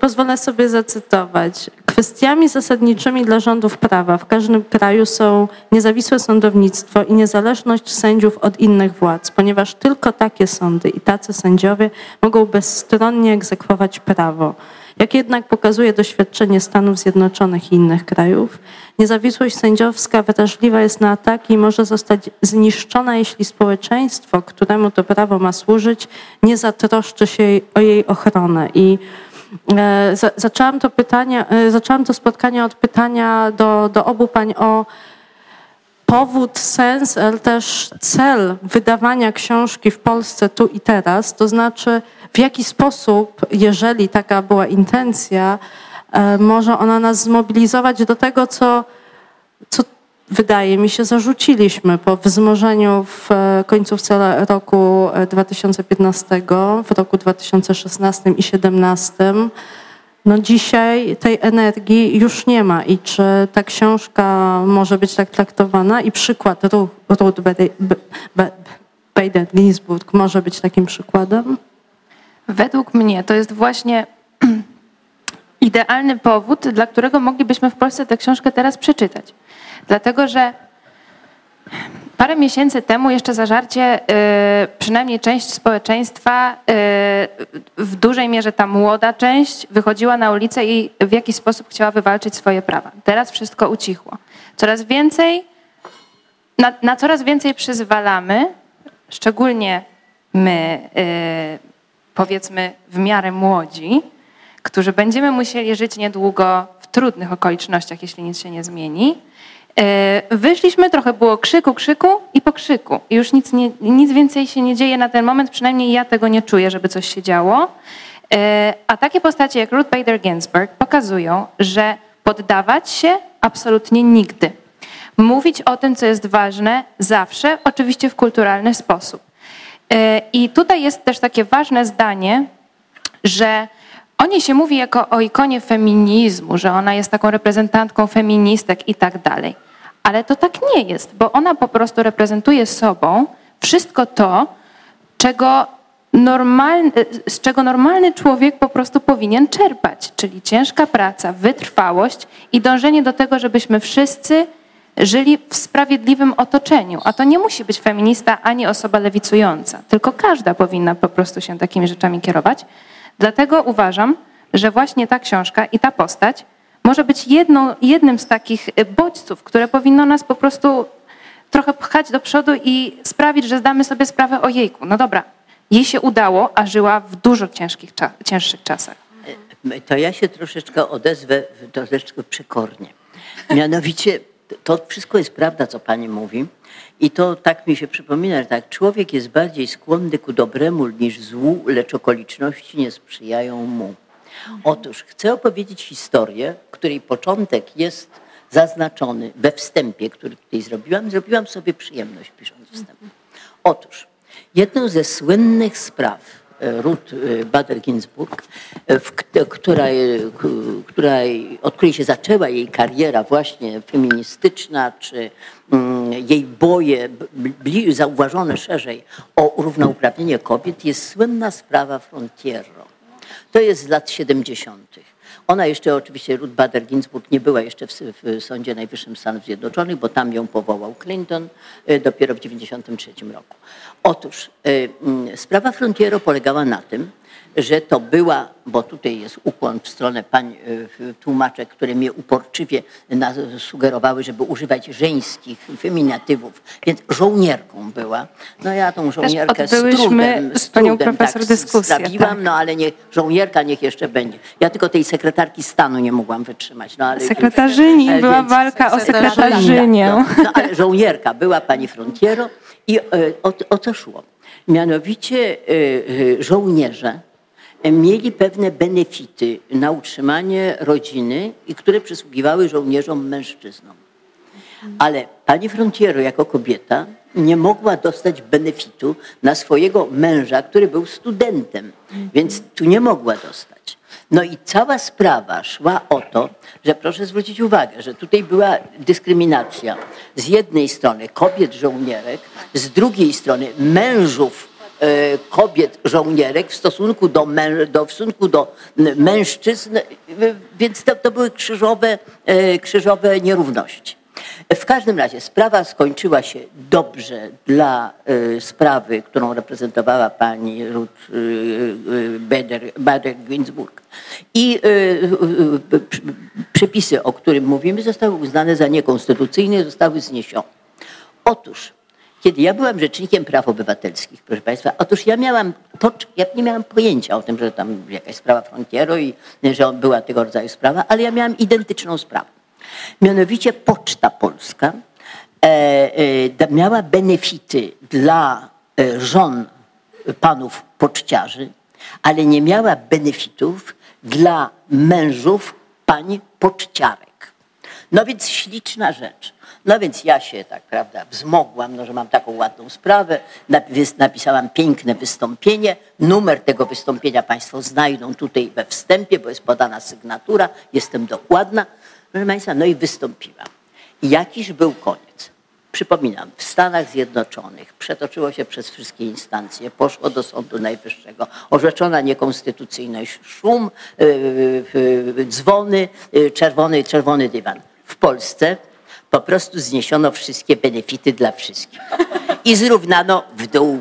Pozwolę sobie zacytować. Kwestiami zasadniczymi dla rządów prawa w każdym kraju są niezawisłe sądownictwo i niezależność sędziów od innych władz, ponieważ tylko takie sądy i tacy sędziowie mogą bezstronnie egzekwować prawo. Jak jednak pokazuje doświadczenie Stanów Zjednoczonych i innych krajów, niezawisłość sędziowska wrażliwa jest na ataki i może zostać zniszczona, jeśli społeczeństwo, któremu to prawo ma służyć, nie zatroszczy się o jej ochronę. I e, zaczęłam to pytanie, e, zaczęłam to spotkanie od pytania do, do obu pań o powód, sens, ale też cel wydawania książki w Polsce tu i teraz, to znaczy w jaki sposób, jeżeli taka była intencja, e, może ona nas zmobilizować do tego, co, co wydaje mi się zarzuciliśmy po wzmożeniu w e, końcówce roku 2015, e, w roku 2016 i 2017. No dzisiaj tej energii już nie ma i czy ta książka może być tak traktowana i przykład Ruth Bader-Ginsburg może być takim przykładem? Według mnie to jest właśnie idealny powód, dla którego moglibyśmy w Polsce tę książkę teraz przeczytać. Dlatego, że parę miesięcy temu jeszcze zażarcie y, przynajmniej część społeczeństwa, y, w dużej mierze ta młoda część, wychodziła na ulicę i w jakiś sposób chciała wywalczyć swoje prawa. Teraz wszystko ucichło. Coraz więcej, na, na coraz więcej przyzwalamy, szczególnie my, y, powiedzmy w miarę młodzi, którzy będziemy musieli żyć niedługo w trudnych okolicznościach, jeśli nic się nie zmieni. E, wyszliśmy, trochę było krzyku, krzyku i po krzyku. Już nic, nie, nic więcej się nie dzieje na ten moment, przynajmniej ja tego nie czuję, żeby coś się działo. E, a takie postacie jak Ruth Bader Ginsburg pokazują, że poddawać się absolutnie nigdy. Mówić o tym, co jest ważne, zawsze, oczywiście w kulturalny sposób. E, I tutaj jest też takie ważne zdanie, że o niej się mówi jako o ikonie feminizmu, że ona jest taką reprezentantką feministek i tak dalej. Ale to tak nie jest, bo ona po prostu reprezentuje sobą wszystko to, czego normalny, z czego normalny człowiek po prostu powinien czerpać, czyli ciężka praca, wytrwałość i dążenie do tego, żebyśmy wszyscy żyli w sprawiedliwym otoczeniu. A to nie musi być feminista ani osoba lewicująca, tylko każda powinna po prostu się takimi rzeczami kierować. Dlatego uważam, że właśnie ta książka i ta postać może być jedną, jednym z takich bodźców, które powinno nas po prostu trochę pchać do przodu i sprawić, że zdamy sobie sprawę o jejku. No dobra, jej się udało, a żyła w dużo ciężkich, cięższych czasach. To ja się troszeczkę odezwę troszeczkę przekornie. Mianowicie to wszystko jest prawda, co pani mówi. I to tak mi się przypomina, że tak, człowiek jest bardziej skłonny ku dobremu niż złu, lecz okoliczności nie sprzyjają mu. Otóż chcę opowiedzieć historię, której początek jest zaznaczony we wstępie, który tutaj zrobiłam. Zrobiłam sobie przyjemność pisząc wstęp. Otóż jedną ze słynnych spraw Ruth y, Bader-Ginsburg, y, która, która, od której się zaczęła jej kariera właśnie feministyczna, czy mm, jej boje zauważone szerzej o równouprawnienie kobiet, jest słynna sprawa Frontiero. To jest z lat 70. Ona jeszcze oczywiście, Ruth Bader Ginsburg nie była jeszcze w, w Sądzie Najwyższym Stanów Zjednoczonych, bo tam ją powołał Clinton y, dopiero w 1993 roku. Otóż mm, sprawa Frontiero polegała na tym, że to była, bo tutaj jest ukłon w stronę pań e, tłumaczek, które mnie uporczywie sugerowały, żeby używać żeńskich feminatywów, więc żołnierką była. No ja tą żołnierkę z trudem, z, panią trudem profesor tak, dyskusję, tak. no ale nie, żołnierka niech jeszcze będzie. Ja tylko tej sekretarki stanu nie mogłam wytrzymać. No, ale Sekretarzyni, już, była walka o sekretarzynię. No, no, ale żołnierka była pani Frontiero i e, o, o co szło? Mianowicie e, żołnierze mieli pewne benefity na utrzymanie rodziny i które przysługiwały żołnierzom mężczyznom. Ale pani Frontiero jako kobieta nie mogła dostać benefitu na swojego męża, który był studentem, więc tu nie mogła dostać. No i cała sprawa szła o to, że proszę zwrócić uwagę, że tutaj była dyskryminacja z jednej strony kobiet żołnierek, z drugiej strony mężów kobiet żołnierek w stosunku do, do, w stosunku do mężczyzn, e, więc to, to były krzyżowe, e, krzyżowe nierówności. W każdym razie sprawa skończyła się dobrze dla sprawy, którą reprezentowała pani Ruth Bader-Ginsburg. I przepisy, o którym mówimy, zostały uznane za niekonstytucyjne, zostały zniesione. Otóż kiedy ja byłam rzecznikiem praw obywatelskich, proszę Państwa, otóż ja miałam, ja nie miałam pojęcia o tym, że tam jakaś sprawa Frontiero i że była tego rodzaju sprawa, ale ja miałam identyczną sprawę. Mianowicie Poczta Polska e, e, miała benefity dla e, żon panów poczciarzy, ale nie miała benefitów dla mężów pań poczciarek. No więc śliczna rzecz. No więc ja się tak, prawda, wzmogłam, no, że mam taką ładną sprawę, napisałam piękne wystąpienie. Numer tego wystąpienia Państwo znajdą tutaj we wstępie, bo jest podana sygnatura, jestem dokładna. Proszę Państwa, no i wystąpiłam. I jakiś był koniec. Przypominam, w Stanach Zjednoczonych przetoczyło się przez wszystkie instancje, poszło do Sądu Najwyższego, orzeczona niekonstytucyjność, szum, yy, yy, dzwony, yy, czerwony, czerwony dywan. W Polsce po prostu zniesiono wszystkie benefity dla wszystkich i zrównano w dół.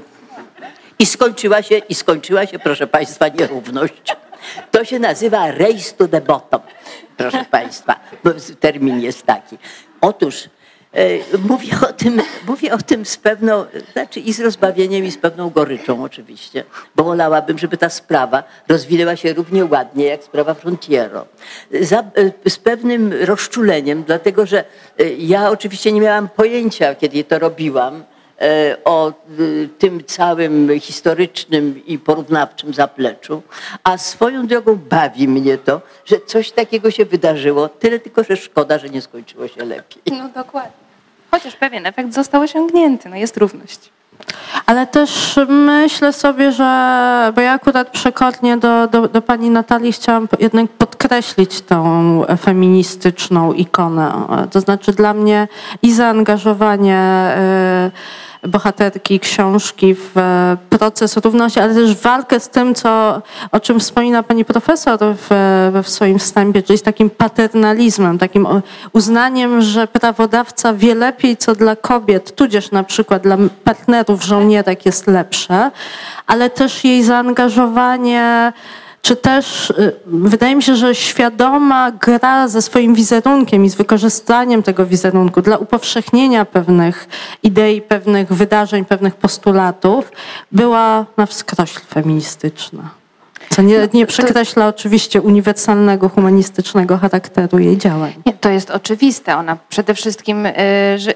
I skończyła się, i skończyła się, proszę Państwa, nierówność. To się nazywa race to the bottom, proszę Państwa. Termin jest taki. Otóż mówię o tym, mówię o tym z pewną, znaczy i z rozbawieniem, i z pewną goryczą oczywiście, bo wolałabym, żeby ta sprawa rozwinęła się równie ładnie jak sprawa Frontiero. Za, e, z pewnym rozczuleniem, dlatego że e, ja oczywiście nie miałam pojęcia, kiedy to robiłam, o tym całym historycznym i porównawczym zapleczu, a swoją drogą bawi mnie to, że coś takiego się wydarzyło, tyle tylko, że szkoda, że nie skończyło się lepiej. No dokładnie. Chociaż pewien efekt został osiągnięty, no jest równość. Ale też myślę sobie, że, bo ja akurat przekornie do, do, do, pani Natalii chciałam jednak podkreślić tą feministyczną ikonę. To znaczy dla mnie i zaangażowanie. Bohaterki książki w e, proces równości, ale też walkę z tym, co, o czym wspomina pani profesor w, w swoim wstępie, czyli z takim paternalizmem, takim uznaniem, że prawodawca wie lepiej, co dla kobiet, tudzież na przykład dla partnerów żołnierek jest lepsze, ale też jej zaangażowanie czy też y, wydaje mi się, że świadoma gra ze swoim wizerunkiem i z wykorzystaniem tego wizerunku dla upowszechnienia pewnych idei, pewnych wydarzeń, pewnych postulatów była na wskroś feministyczna. Co nie, nie przekreśla oczywiście uniwersalnego, humanistycznego charakteru jej działań. Nie, to jest oczywiste. Ona przede wszystkim, y, że,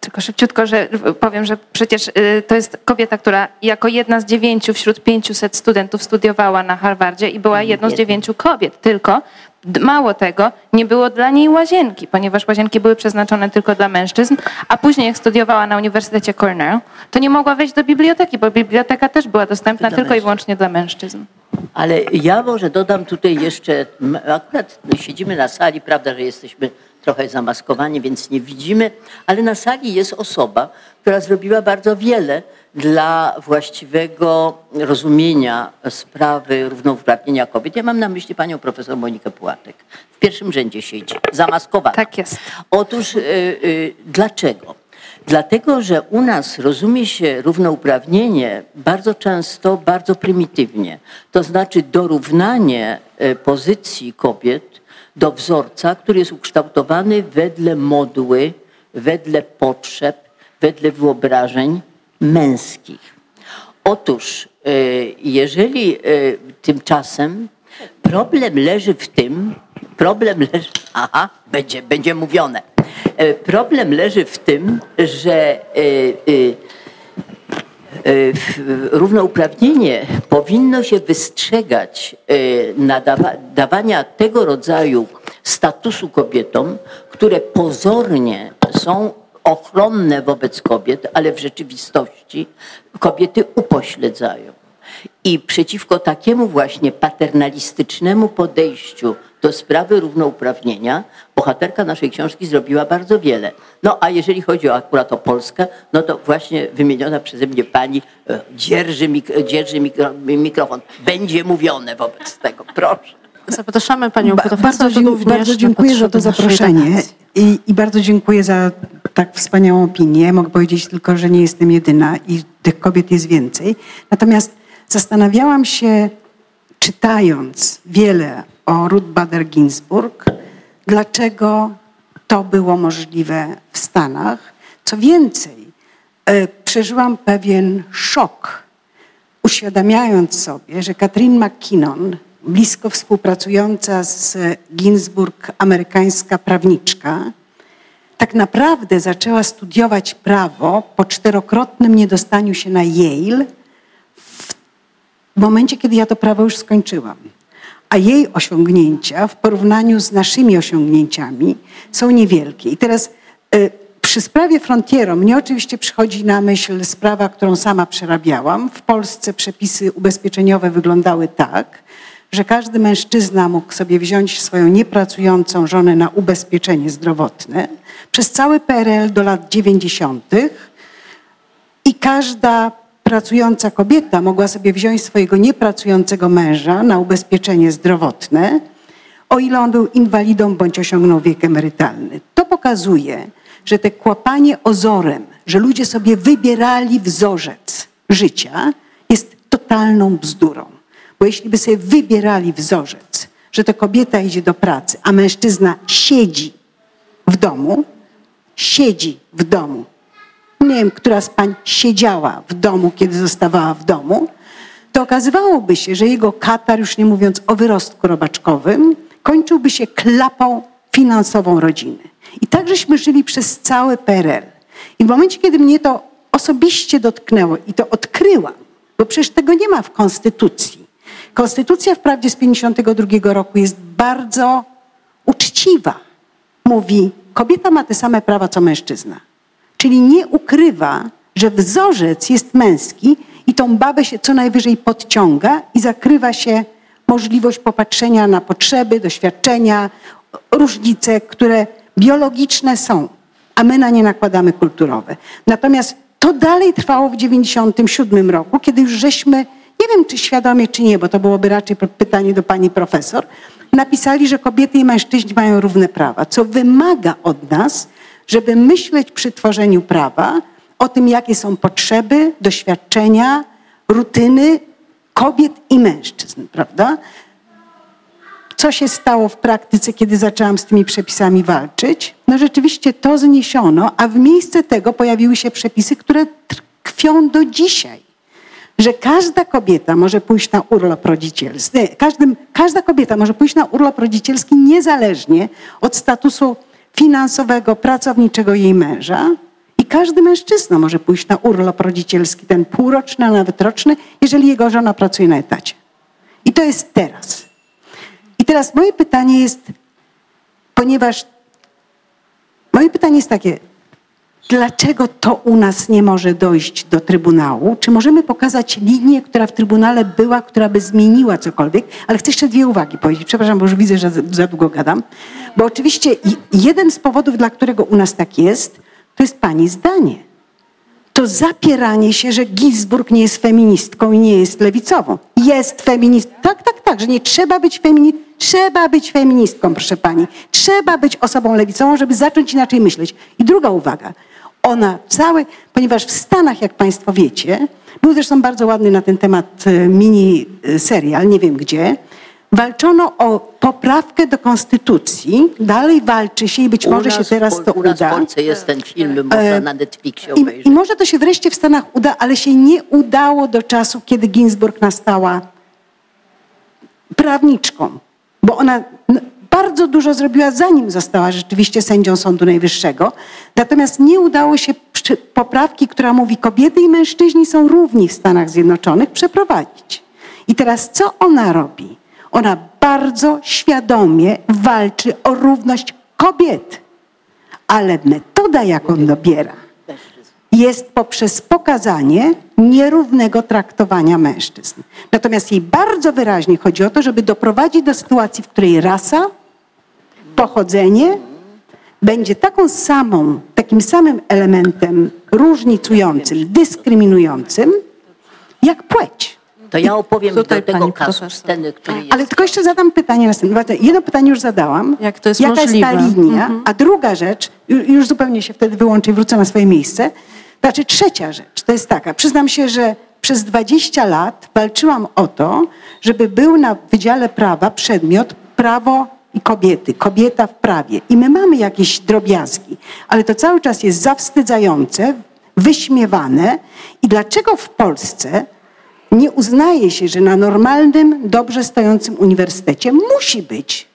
tylko szybciutko, że powiem, że przecież y, to jest kobieta, która jako jedna z dziewięciu wśród pięciuset studentów studiowała na Harvardzie i była jedną z dziewięciu kobiet. Tylko Mało tego, nie było dla niej łazienki, ponieważ łazienki były przeznaczone tylko dla mężczyzn, a później jak studiowała na Uniwersytecie Cornell, to nie mogła wejść do biblioteki, bo biblioteka też była dostępna tylko i wyłącznie dla mężczyzn. Ale ja może dodam tutaj jeszcze, akurat siedzimy na sali, prawda, że jesteśmy trochę zamaskowani, więc nie widzimy, ale na sali jest osoba, która zrobiła bardzo wiele dla właściwego rozumienia sprawy równouprawnienia kobiet. Ja mam na myśli panią profesor Monikę Pułatek. W pierwszym rzędzie siedzi, zamaskowana. Tak jest. Otóż y, y, dlaczego? Dlatego, że u nas rozumie się równouprawnienie bardzo często bardzo prymitywnie. To znaczy dorównanie e, pozycji kobiet do wzorca, który jest ukształtowany wedle modły, wedle potrzeb, wedle wyobrażeń męskich. Otóż, e, jeżeli e, tymczasem problem leży w tym, problem leży, aha, będzie, będzie mówione. E, problem leży w tym, że równouprawnienie powinno się wystrzegać nadawania tego rodzaju statusu kobietom, które pozornie są ochronne wobec kobiet, ale w rzeczywistości kobiety upośledzają. I przeciwko takiemu właśnie paternalistycznemu podejściu do sprawy równouprawnienia bohaterka naszej książki zrobiła bardzo wiele. No a jeżeli chodzi o akurat o Polskę, no to właśnie wymieniona przeze mnie pani e, dzierży, mik dzierży mikro mikrofon. Będzie mówione wobec tego. Proszę. Zapraszamy panią profesor. Bardzo, bardzo dziękuję za to zaproszenie i, i, bardzo dziękuję za tak wspaniałą opinię. Mogę powiedzieć tylko, że nie jestem jedyna i tych kobiet jest więcej. Natomiast zastanawiałam się, czytając wiele o Ruth Bader Ginsburg, dlaczego to było możliwe w Stanach. Co więcej, e, przeżyłam pewien szok, uświadamiając sobie, że Katrin McKinnon, blisko współpracująca z Ginsburg amerykańska prawniczka, tak naprawdę zaczęła studiować prawo po czterokrotnym niedostaniu się na Yale w momencie, kiedy ja to prawo już skończyłam. A jej osiągnięcia w porównaniu z naszymi osiągnięciami są niewielkie. I teraz y, przy sprawie Frontiero mnie oczywiście przychodzi na myśl sprawa, którą sama przerabiałam. W Polsce przepisy ubezpieczeniowe wyglądały tak, że każdy mężczyzna mógł sobie wziąć swoją niepracującą żonę na ubezpieczenie zdrowotne przez cały PRL do lat 90. i każda pracująca kobieta mogła sobie wziąć swojego niepracującego męża na ubezpieczenie zdrowotne, o ile on był inwalidą bądź osiągnął wiek emerytalny. To pokazuje, że te kłapanie ozorem, że ludzie sobie wybierali wzorzec życia, jest totalną bzdurą. Bo jeśli by sobie wybierali wzorzec, że to kobieta idzie do pracy, a mężczyzna siedzi w domu, siedzi w domu. Nie wiem, która z pań siedziała w domu, kiedy zostawała w domu, to okazywałoby się, że jego katar, już nie mówiąc o wyrostku robaczkowym, kończyłby się klapą finansową rodziny. I tak żeśmy żyli przez cały PRL. I w momencie, kiedy mnie to osobiście dotknęło i to odkryłam, bo przecież tego nie ma w Konstytucji, Konstytucja wprawdzie z 52 roku jest bardzo uczciwa. Mówi, kobieta ma te same prawa co mężczyzna. Czyli nie ukrywa, że wzorzec jest męski i tą babę się co najwyżej podciąga i zakrywa się możliwość popatrzenia na potrzeby, doświadczenia, różnice, które biologiczne są, a my na nie nakładamy kulturowe. Natomiast to dalej trwało w 97 roku, kiedy już żeśmy nie wiem czy świadomie, czy nie, bo to byłoby raczej pytanie do pani profesor, napisali, że kobiety i mężczyźni mają równe prawa, co wymaga od nas, żeby myśleć przy tworzeniu prawa o tym, jakie są potrzeby, doświadczenia, rutyny kobiet i mężczyzn, prawda? Co się stało w praktyce, kiedy zaczęłam z tymi przepisami walczyć? No rzeczywiście to zniesiono, a w miejsce tego pojawiły się przepisy, które tkwią do dzisiaj że każda kobieta może pójść na urlop rodzicielski. Każdym, każda kobieta może pójść na urlop rodzicielski niezależnie od statusu finansowego, pracowniczego jej męża. I każdy mężczyzna może pójść na urlop rodzicielski, ten półroczny, a nawet roczny, jeżeli jego żona pracuje na etacie. I to jest teraz. I teraz moje pytanie jest, ponieważ moje pytanie jest takie, Dlaczego to u nas nie może dojść do Trybunału? Czy możemy pokazać linię, która w Trybunale była, która by zmieniła cokolwiek? Ale chcę jeszcze dwie uwagi powiedzieć. Przepraszam, bo już widzę, że za długo gadam. Bo oczywiście jeden z powodów, dla którego u nas tak jest, to jest pani zdanie. To zapieranie się, że Ginsburg nie jest feministką i nie jest lewicową. Jest feministką. Tak, tak, tak, że nie trzeba być feministką. Trzeba być feministką, proszę pani. Trzeba być osobą lewicową, żeby zacząć inaczej myśleć. I druga uwaga. Ona cały, ponieważ w Stanach, jak Państwo wiecie, był zresztą bardzo ładny na ten temat e, mini e, serial, nie wiem gdzie, walczono o poprawkę do konstytucji, dalej walczy się i być u może nas, się teraz to u nas uda. W Polsce jest ten film, można E, na Netflixie I, obejrzeć. I może to się wreszcie w Stanach uda, ale się nie udało do czasu, kiedy Ginsburg nastała prawniczką, bo ona bardzo dużo zrobiła, zanim została rzeczywiście sędzią Sądu Najwyższego. Natomiast nie udało się poprawki, która mówi, kobiety i mężczyźni są równi w Stanach Zjednoczonych, przeprowadzić. I teraz co ona robi? Ona bardzo świadomie walczy o równość kobiet, ale metoda, jaką dobiera, jest poprzez pokazanie nierównego traktowania mężczyzn. Natomiast jej bardzo wyraźnie chodzi o to, żeby doprowadzić do sytuacji, w której rasa, pochodzenie będzie taką samą, takim samym elementem różnicującym, dyskryminującym, jak płeć. To ja opowiem Tutaj do tego kasu sceny, który jest. Ale tylko jeszcze zadam pytanie następne. Jedno pytanie już zadałam. Jak to jest Jaka możliwe? jest ta linia? Mhm. A druga rzecz, ju- już zupełnie się wtedy wyłączę i wrócę na swoje miejsce. Znaczy trzecia rzecz, to jest taka. Przyznam się, że przez 20 lat walczyłam o to, żeby był na Wydziale Prawa przedmiot prawo i kobiety, kobieta w prawie. I my mamy jakieś drobiazgi, ale to cały czas jest zawstydzające, wyśmiewane. I dlaczego w Polsce nie uznaje się, że na normalnym, dobrze stojącym uniwersytecie musi być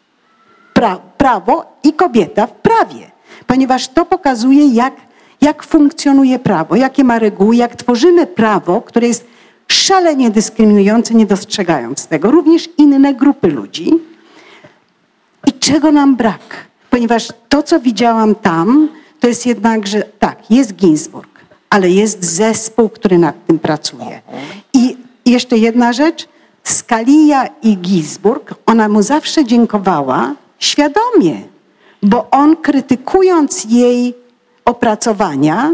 pra prawo i kobieta w prawie, ponieważ to pokazuje, jak, jak funkcjonuje prawo, jakie ma reguły, jak tworzymy prawo, które jest szalenie dyskryminujące, nie dostrzegając tego, również inne grupy ludzi. Czego nam brak? Ponieważ to, co widziałam tam, to jest jednak, że tak, jest Ginsburg, ale jest zespół, który nad tym pracuje. I jeszcze jedna rzecz. Scalia i Ginsburg, ona mu zawsze dziękowała świadomie, bo on krytykując jej opracowania,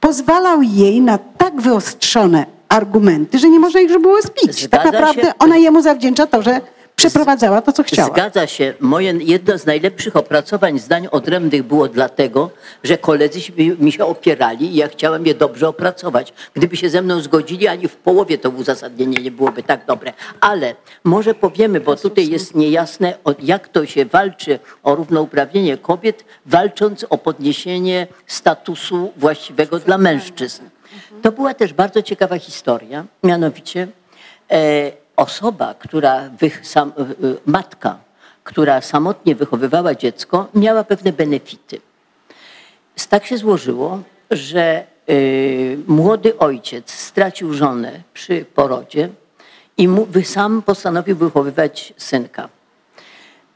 pozwalał jej na tak wyostrzone argumenty, że nie można ich było zbić. Zgadza tak naprawdę się. ona jemu zawdzięcza to, że przeprowadzała to, co chciała. Zgadza się. Moje, jedno z najlepszych opracowań zdań odrębnych było dlatego, że koledzy mi się opierali i ja chciałem je dobrze opracować. Gdyby się ze mną zgodzili, ani w połowie to uzasadnienie nie byłoby tak dobre. Ale może powiemy, bo tutaj jest niejasne, jak to się walczy o równouprawnienie kobiet, walcząc o podniesienie statusu właściwego dla mężczyzn. To była też bardzo ciekawa historia, mianowicie e, osoba, która, sam, matka, która samotnie wychowywała dziecko, miała pewne benefity. Tak się złożyło, że e, młody ojciec stracił żonę przy porodzie i sam postanowił wychowywać synka.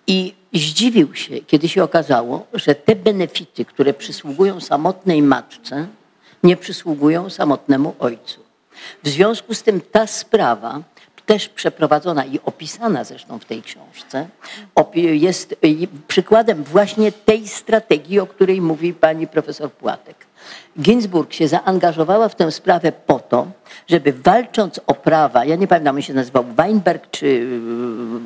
I zdziwił się, kiedy się okazało, że te benefity, które przysługują samotnej matce, nie przysługują samotnemu ojcu. W związku z tym ta sprawa, też przeprowadzona i opisana zresztą w tej książce, jest y, przykładem właśnie tej strategii, o której mówi pani profesor Płatek. Ginsburg się zaangażowała w tę sprawę po to, żeby walcząc o prawa, ja nie pamiętam, on się nazywał Weinberg, czy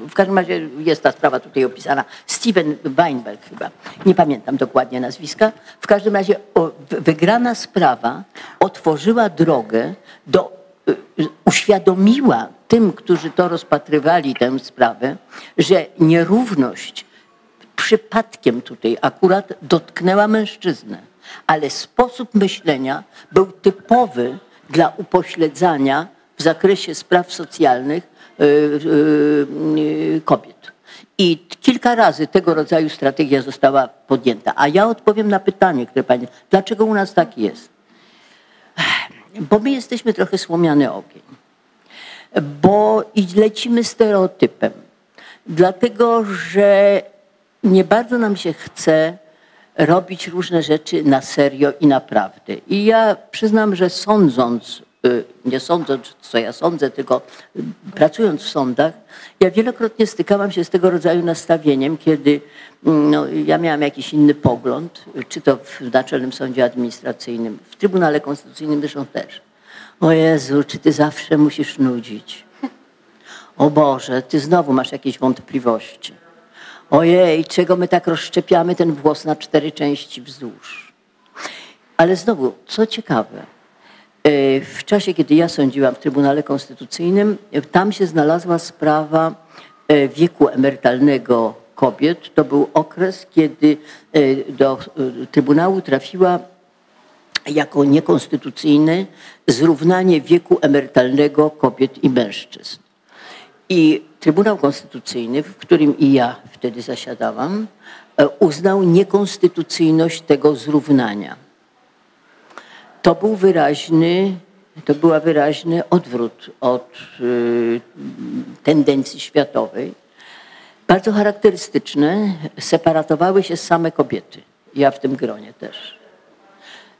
w każdym razie jest ta sprawa tutaj opisana, Steven Weinberg chyba, nie pamiętam dokładnie nazwiska. W każdym razie wygrana sprawa otworzyła drogę do, yy, uświadomiła tym, którzy to rozpatrywali tę sprawę, że nierówność przypadkiem tutaj akurat dotknęła mężczyznę, ale sposób myślenia był typowy dla upośledzania w zakresie spraw socjalnych y, y, y, kobiet. I kilka razy tego rodzaju strategia została podjęta. A ja odpowiem na pytanie, które pani, dlaczego u nas tak jest? Bo my jesteśmy trochę słomiany ogień bo lecimy stereotypem. Dlatego, że nie bardzo nam się chce robić różne rzeczy na serio i naprawdę. I ja przyznam, że sądząc, y, nie sądząc, co ja sądzę, tylko pracując w sądach, ja wielokrotnie stykałam się z tego rodzaju nastawieniem, kiedy mm, no, ja miałam jakiś inny pogląd, czy to w Naczelnym Sądzie Administracyjnym, w Trybunale Konstytucyjnym zresztą też. O Jezu, czy ty zawsze musisz nudzić? O Boże, ty znowu masz jakieś wątpliwości. Ojej, czego my tak rozszczepiamy ten włos na cztery części wzdłuż? Ale znowu, co ciekawe, e, w czasie, kiedy ja sądziłam w Trybunale Konstytucyjnym, tam się znalazła sprawa e, wieku emerytalnego kobiet. To był okres, kiedy do Trybunału trafiła jako niekonstytucyjne zrównanie wieku emerytalnego kobiet i mężczyzn. I Trybunał Konstytucyjny, w którym i ja wtedy zasiadałam, uznał niekonstytucyjność tego zrównania to był wyraźny, to była wyraźny odwrót od y, tendencji światowej. Bardzo charakterystyczne, separatowały się same kobiety. Ja w tym gronie też.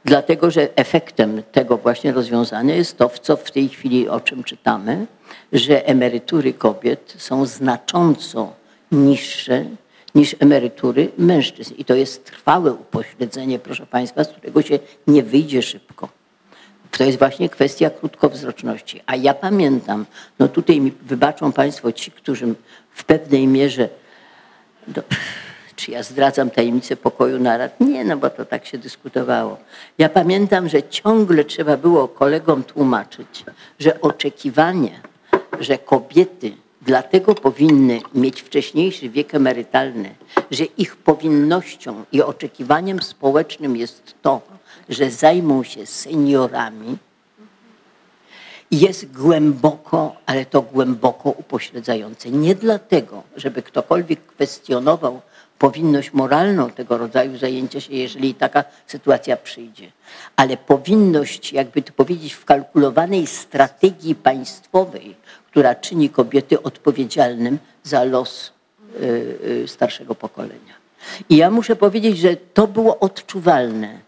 Dlatego, że efektem tego właśnie rozwiązania jest to, co w tej chwili o czym czytamy, że emerytury kobiet są znacząco niższe niż emerytury mężczyzn. I to jest trwałe upośledzenie, proszę Państwa, z którego się nie wyjdzie szybko. To jest właśnie kwestia krótkowzroczności. A ja pamiętam, no tutaj mi wybaczą Państwo ci, którym w pewnej mierze, do, czy ja zdradzam tajemnicę pokoju narad? Nie, no bo to tak się dyskutowało. Ja pamiętam, że ciągle trzeba było kolegom tłumaczyć, że oczekiwanie, że kobiety Dlatego powinny mieć wcześniejszy wiek emerytalny, że ich powinnością i oczekiwaniem społecznym jest to, że zajmą się seniorami, jest głęboko, ale to głęboko upośledzające. Nie dlatego, żeby ktokolwiek kwestionował powinność moralną tego rodzaju zajęcia się, jeżeli taka sytuacja przyjdzie, ale powinność, jakby to powiedzieć, w kalkulowanej strategii państwowej, która czyni kobiety odpowiedzialnym za los y, y, starszego pokolenia. I ja muszę powiedzieć, że to było odczuwalne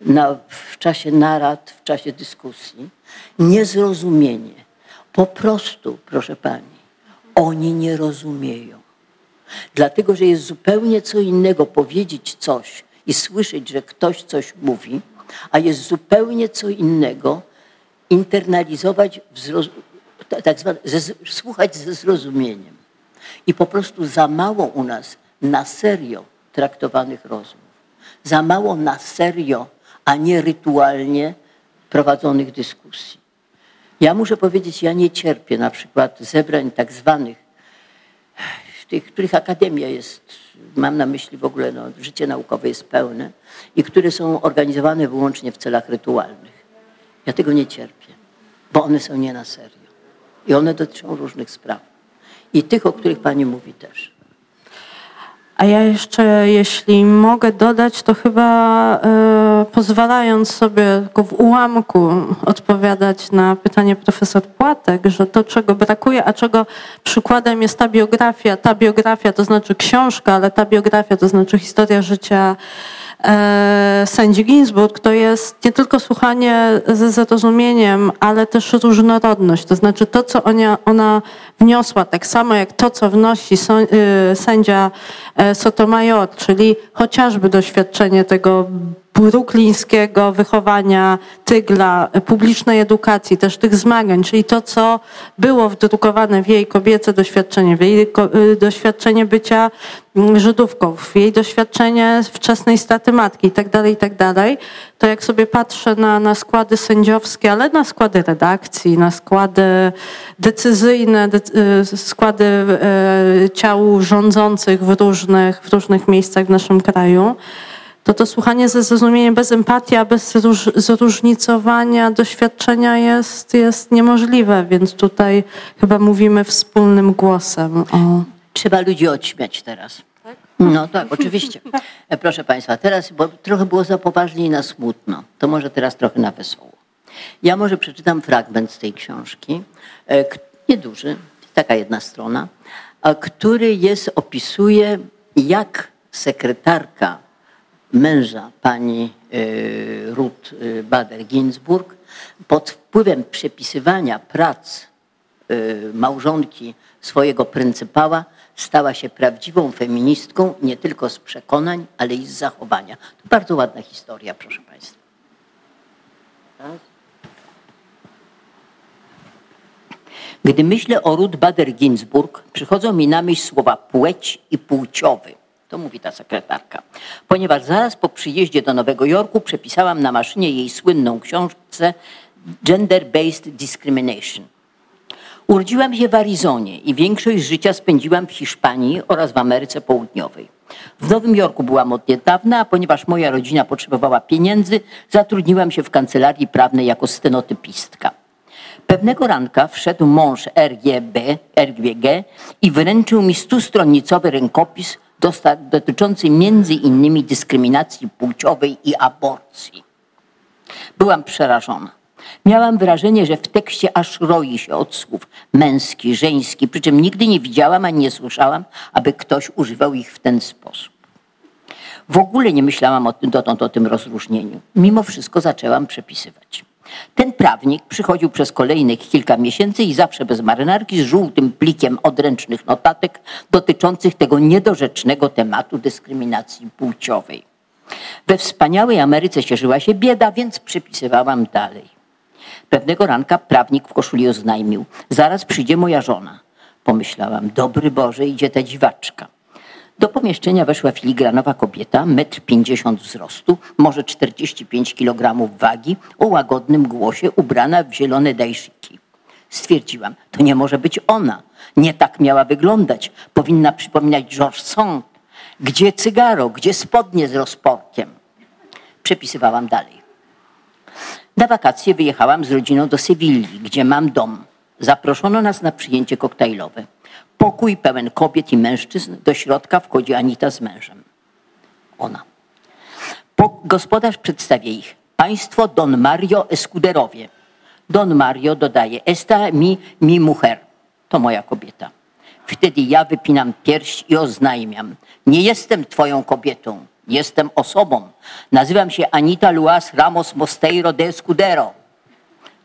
na, w czasie narad, w czasie dyskusji. Niezrozumienie. Po prostu, proszę pani, oni nie rozumieją. Dlatego, że jest zupełnie co innego powiedzieć coś i słyszeć, że ktoś coś mówi, a jest zupełnie co innego internalizować tak zwane, słuchać ze zrozumieniem. I po prostu za mało u nas na serio traktowanych rozmów. Za mało na serio, a nie rytualnie prowadzonych dyskusji. Ja muszę powiedzieć, ja nie cierpię na przykład zebrań tak zwanych, tych, których akademia jest, mam na myśli w ogóle, no, życie naukowe jest pełne i które są organizowane wyłącznie w celach rytualnych. Ja tego nie cierpię, bo one są nie na serio. I one dotyczą różnych spraw. I tych, o których Pani mówi też. A ja jeszcze, jeśli mogę dodać, to chyba e, pozwalając sobie tylko w ułamku odpowiadać na pytanie profesor Płatek, że to, czego brakuje, a czego przykładem jest ta biografia, ta biografia to znaczy książka, ale ta biografia to znaczy historia życia E, sędzi Ginsburg to jest nie tylko słuchanie ze zrozumieniem, ale też różnorodność. To znaczy to, co ona, ona wniosła, tak samo jak to, co wnosi y, sędzia e, Sotomayor, czyli chociażby doświadczenie tego bruklińskiego wychowania tygla, publicznej edukacji, też tych zmagań, czyli to, co było wdrukowane w jej kobiece doświadczenie, w jej y, doświadczenie bycia mm, Żydówką, w jej doświadczenie wczesnej straty matki itd., tak itd., tak to jak sobie patrzę na, na składy sędziowskie, ale na składy redakcji, na składy decyzyjne, y, składy y, ciał rządzących w różnych, w różnych miejscach w naszym kraju, to to słuchanie ze zrozumieniem, bez empatii, a bez zróżnicowania doświadczenia jest, jest niemożliwe, więc tutaj chyba mówimy wspólnym głosem. O... Trzeba ludzi odśmiać teraz. Tak? No tak, oczywiście. E, proszę Państwa, teraz, bo trochę było za poważnie i na smutno, to może teraz trochę na wesoło. Ja może przeczytam fragment z tej książki, e, nieduży, taka jedna strona, który jest, opisuje, jak sekretarka męża pani e, Ruth e, Bader-Ginsburg pod wpływem przepisywania prac e, małżonki swojego pryncypała stała się prawdziwą feministką nie tylko z przekonań, ale i z zachowania. To bardzo ładna historia, proszę Państwa. Gdy myślę o Ruth Bader Ginsburg, przychodzą mi na myśl słowa płeć i płciowy. To mówi ta sekretarka, ponieważ zaraz po przyjeździe do Nowego Jorku przepisałam na maszynie jej słynną książce Gender-Based Discrimination. Urodziłam się w Arizonie i większość życia spędziłam w Hiszpanii oraz w Ameryce Południowej. W Nowym Jorku byłam od niedawna, a ponieważ moja rodzina potrzebowała pieniędzy, zatrudniłam się w kancelarii prawnej jako stenotypistka. Pewnego ranka wszedł mąż RGB, RGG i wręczył mi stustronnicowy rękopis dotyczący między innymi dyskryminacji płciowej i aborcji. Byłam przerażona. Miałam wrażenie, że w tekście aż roi się od słów męski, żeński, przy czym nigdy nie widziałam ani nie słyszałam, aby ktoś używał ich w ten sposób. W ogóle nie myślałam o tym, dotąd o tym rozróżnieniu. Mimo wszystko zaczęłam przepisywać. Ten prawnik przychodził przez kolejnych kilka miesięcy i zawsze bez marynarki z żółtym plikiem odręcznych notatek dotyczących tego niedorzecznego tematu dyskryminacji płciowej. We wspaniałej Ameryce cieszyła się bieda, więc przepisywałam dalej. Pewnego ranka prawnik w koszuli oznajmił: Zaraz przyjdzie moja żona. Pomyślałam: Dobry Boże, idzie ta dziwaczka. Do pomieszczenia weszła filigranowa kobieta, metr pięćdziesiąt wzrostu, może 45 kg wagi, o łagodnym głosie, ubrana w zielone dajszyki. Stwierdziłam, to nie może być ona. Nie tak miała wyglądać. Powinna przypominać Georges Sand. Gdzie cygaro, gdzie spodnie z rozporkiem? Przepisywałam dalej. Na wakacje wyjechałam z rodziną do Sewilli, gdzie mam dom. Zaproszono nas na przyjęcie koktajlowe. Pokój pełen kobiet i mężczyzn. Do środka wchodzi Anita z mężem. Ona. Po, gospodarz przedstawia ich. Państwo Don Mario Escuderowie. Don Mario dodaje, esta mi, mi mujer. To moja kobieta. Wtedy ja wypinam pierś i oznajmiam. Nie jestem twoją kobietą. Jestem osobą. Nazywam się Anita Luas Ramos Mosteiro de Escudero.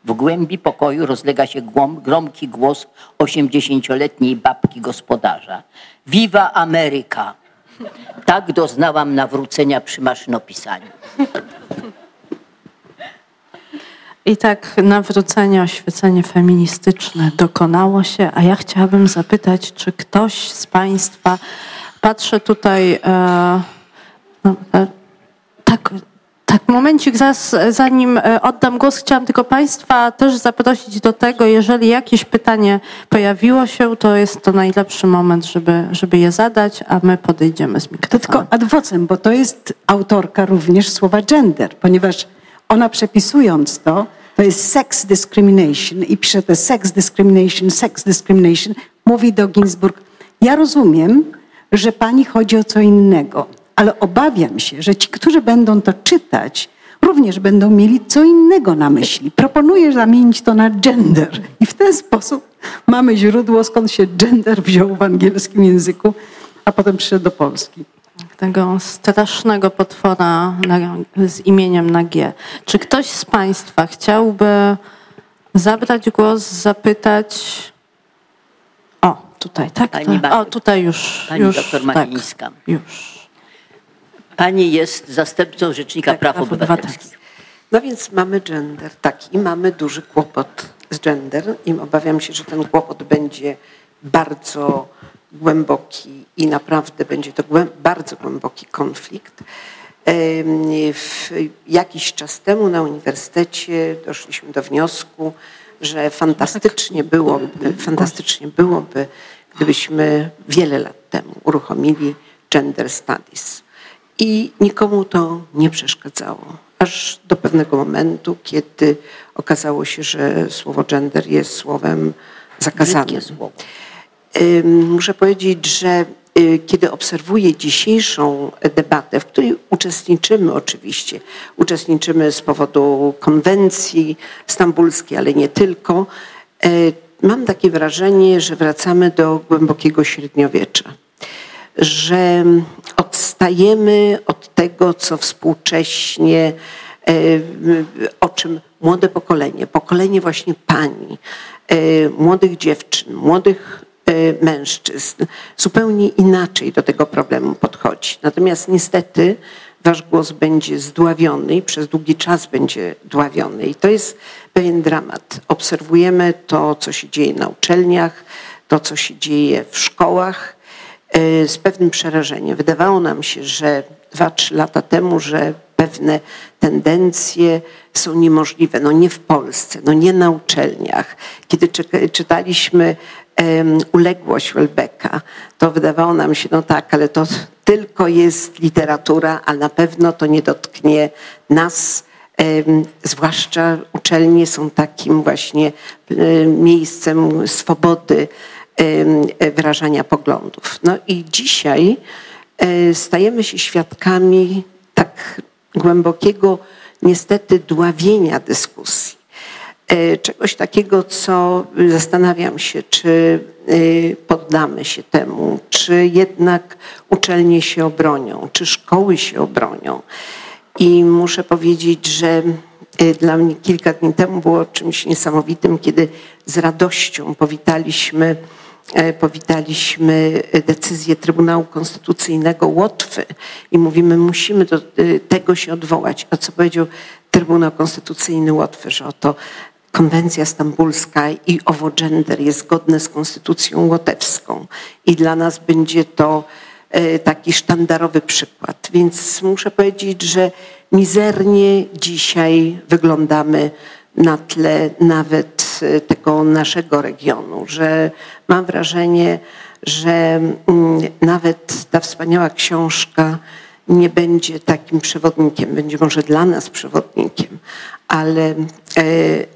W głębi pokoju rozlega się gromki głos osiemdziesięcioletniej babki gospodarza. Viva Ameryka! Tak doznałam nawrócenia przy maszynopisaniu. I tak nawrócenie, oświecenie feministyczne dokonało się, a ja chciałabym zapytać, czy ktoś z Państwa, patrzę tutaj, e, no, e, momencik, zanim e, oddam głos, chciałam tylko Państwa też zaprosić do tego, jeżeli jakieś pytanie pojawiło się, to jest to najlepszy moment, żeby, żeby je zadać, a my podejdziemy z mikrofonem. To tylko adwocem, bo to jest autorka również słowa gender, ponieważ ona przepisując to, to jest sex discrimination i pisze to sex discrimination, sex discrimination, mówi do Ginsburg, ja rozumiem, że pani chodzi o co innego, ale obawiam się, że ci, którzy będą to czytać, również będą mieli co innego na myśli. Proponuję zamienić to na gender i w ten sposób mamy źródło, skąd się gender wziął w angielskim języku, a potem przyszedł do Polski. Tego strasznego potwora z imieniem na G. Czy ktoś z Państwa chciałby zabrać głos, zapytać? O, tutaj, tak? Pani o, tutaj już. Pani już, doktor Marińska. Tak, już. Pani jest zastępcą Rzecznika tak, Praw Obywatelskich. No więc mamy gender, tak, i mamy duży kłopot z gender i obawiam się, że ten kłopot będzie bardzo głęboki i naprawdę będzie to bardzo głęboki konflikt. W jakiś czas temu na uniwersytecie doszliśmy do wniosku, że fantastycznie byłoby, fantastycznie byłoby, gdybyśmy wiele lat temu uruchomili gender studies i nikomu to nie przeszkadzało. Aż do pewnego momentu, kiedy okazało się, że słowo gender jest słowem zakazanym. Muszę powiedzieć, że y, kiedy obserwuję dzisiejszą debatę, w której uczestniczymy oczywiście, uczestniczymy z powodu konwencji stambulskiej, ale nie tylko, y, mam takie wrażenie, że wracamy do głębokiego średniowiecza że odstajemy od tego, co współcześnie, e, o czym młode pokolenie, pokolenie właśnie pani, e, młodych dziewczyn, młodych e, mężczyzn zupełnie inaczej do tego problemu podchodzi. Natomiast niestety wasz głos będzie zdławiony i przez długi czas będzie dławiony. I to jest pewien dramat. Obserwujemy to, co się dzieje na uczelniach, to, co się dzieje w szkołach z pewnym przerażeniem. Wydawało nam się, że dwa, trzy lata temu, że pewne tendencje są niemożliwe. No nie w Polsce, no nie na uczelniach. Kiedy czytaliśmy um, uległość Welbecka, to wydawało nam się, no tak, ale to tylko jest literatura, a na pewno to nie dotknie nas, zwłaszcza uczelnie są takim właśnie miejscem swobody wyrażania poglądów. No i dzisiaj e, stajemy się świadkami tak głębokiego, niestety, dławienia dyskusji. E, czegoś takiego, co zastanawiam się, czy e, poddamy się temu, czy jednak uczelnie się obronią, czy szkoły się obronią. I muszę powiedzieć, że dla mnie kilka dni temu było czymś niesamowitym, kiedy z radością powitaliśmy powitaliśmy decyzję Trybunału Konstytucyjnego Łotwy i mówimy, musimy do e, tego się odwołać. A co powiedział Trybunał Konstytucyjny Łotwy, że oto konwencja stambulska i owo gender jest zgodne z konstytucją łotewską i dla nas będzie to e, taki sztandarowy przykład. Więc muszę powiedzieć, że mizernie dzisiaj wyglądamy na tle nawet e, tego naszego regionu, że mam wrażenie, że mm, nawet ta wspaniała książka nie będzie takim przewodnikiem, będzie może dla nas przewodnikiem, ale e,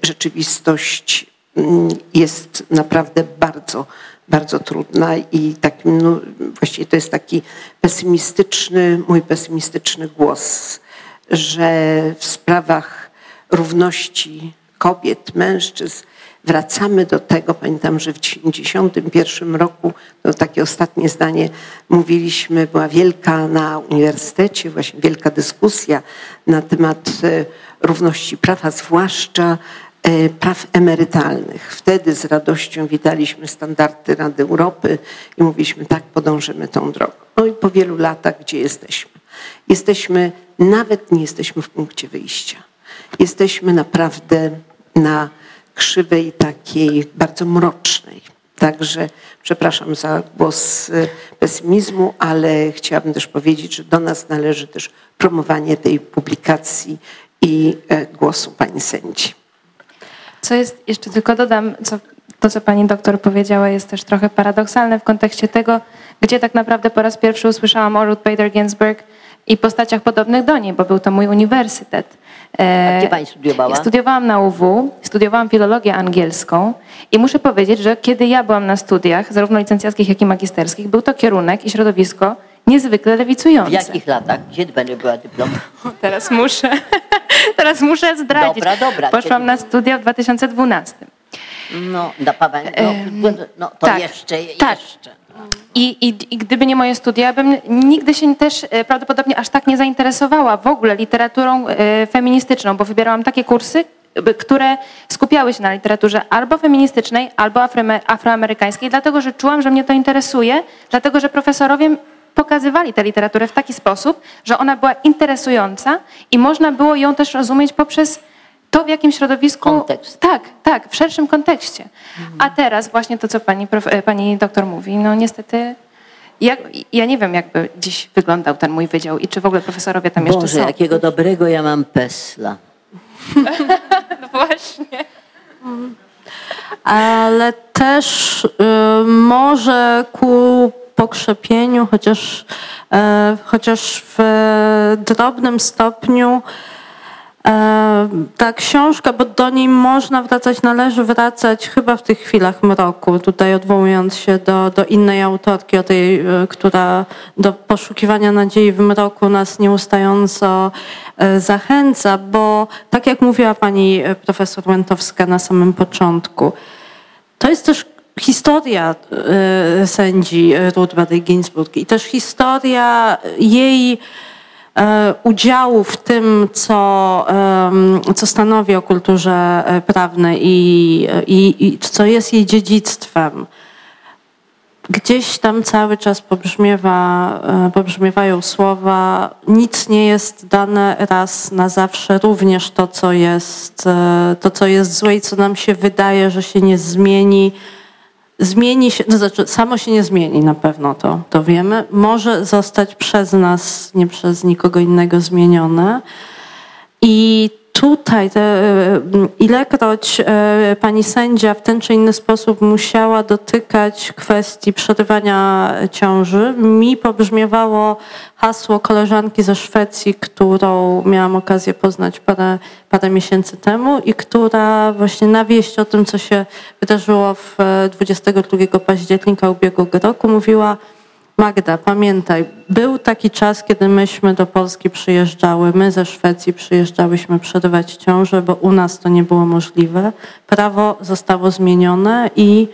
rzeczywistość mm, jest naprawdę bardzo, bardzo trudna i takim, no, właściwie to jest taki pesymistyczny, mój pesymistyczny głos, że w sprawach równości kobiet, mężczyzn. Wracamy do tego, pamiętam, że w 1991 roku, to takie ostatnie zdanie, mówiliśmy, była wielka na uniwersytecie, właśnie wielka dyskusja na temat e, równości praw, a zwłaszcza e, praw emerytalnych. Wtedy z radością witaliśmy standardy Rady Europy i mówiliśmy, tak, podążymy tą drogą. No i po wielu latach, gdzie jesteśmy? Jesteśmy, nawet nie jesteśmy w punkcie wyjścia jesteśmy naprawdę na krzywej takiej bardzo mrocznej. Także przepraszam za głos y, pesymizmu, ale chciałabym też powiedzieć, że do nas należy też promowanie tej publikacji i e, głosu pani sędzi. Co jest, jeszcze tylko dodam, co, to co pani doktor powiedziała jest też trochę paradoksalne w kontekście tego, gdzie tak naprawdę po raz pierwszy usłyszałam o Ruth Bader Ginsburg i postaciach podobnych do niej, bo był to mój uniwersytet. A gdzie pani studiowała? Studiowałam na UW, studiowałam filologię angielską i muszę powiedzieć, że kiedy ja byłam na studiach, zarówno licencjackich, jak i magisterskich, był to kierunek i środowisko niezwykle lewicujące. W jakich latach? Gdzie pani była dyplom? Teraz muszę, teraz muszę zdradzić. Dobra, dobra. Poszłam na studia w 2012. No, da no, no to tak, jeszcze, tak. jeszcze. I, i, I, gdyby nie moje studia, bym nigdy się też e, prawdopodobnie aż tak nie zainteresowała w ogóle literaturą e, feministyczną, bo wybierałam takie kursy, które skupiały się na literaturze albo feministycznej, albo afroamerykańskiej, dlatego że czułam, że mnie to interesuje, dlatego że profesorowie pokazywali tę literaturę w taki sposób, że ona była interesująca i można było ją też rozumieć poprzez to w jakim środowisku. Kontekst. Tak, tak, w szerszym kontekście. A teraz właśnie to, co pani, e, pani doktor mówi, no niestety. Ja, ja nie wiem, jakby dziś wyglądał ten mój wydział i czy w ogóle profesorowie tam Boże, jeszcze są. jakiego dobrego ja mam pesla. no właśnie. Ale też y, może ku pokrzepieniu, chociaż, y, chociaż w drobnym stopniu ta książka, bo do niej można wracać, należy wracać chyba w tych chwilach mroku, tutaj odwołując się do, do innej autorki, o tej, e, która do poszukiwania nadziei w mroku nas nieustająco e, zachęca, bo tak jak mówiła pani profesor Łętowska na samym początku, to jest też historia sędzi Ruth Bader Ginsburg i też historia jej E, udziału w tym, co, co stanowi o kulturze e, prawnej i, i, i co jest jej dziedzictwem. Gdzieś tam cały czas pobrzmiewa, e, pobrzmiewają słowa, nic nie jest dane raz na zawsze, również to, co jest, to, co jest złe i co nam się wydaje, że się nie zmieni, zmieni się, to znaczy samo się nie zmieni na pewno, to, to wiemy. Może zostać przez nas, nie przez nikogo innego zmienione. I tutaj te, e, ilekroć e, pani sędzia w ten czy inny sposób musiała dotykać kwestii przerywania ciąży, mi pobrzmiewało hasło koleżanki ze Szwecji, którą miałam okazję poznać parę, parę miesięcy temu i która właśnie na wieść o tym, co się wydarzyło w 22 e, października ubiegłego roku, mówiła, Magda, pamiętaj, był taki czas, kiedy myśmy do Polski przyjeżdżały, my ze Szwecji przyjeżdżałyśmy przerywać ciążę, bo u nas to nie było możliwe. Prawo zostało zmienione i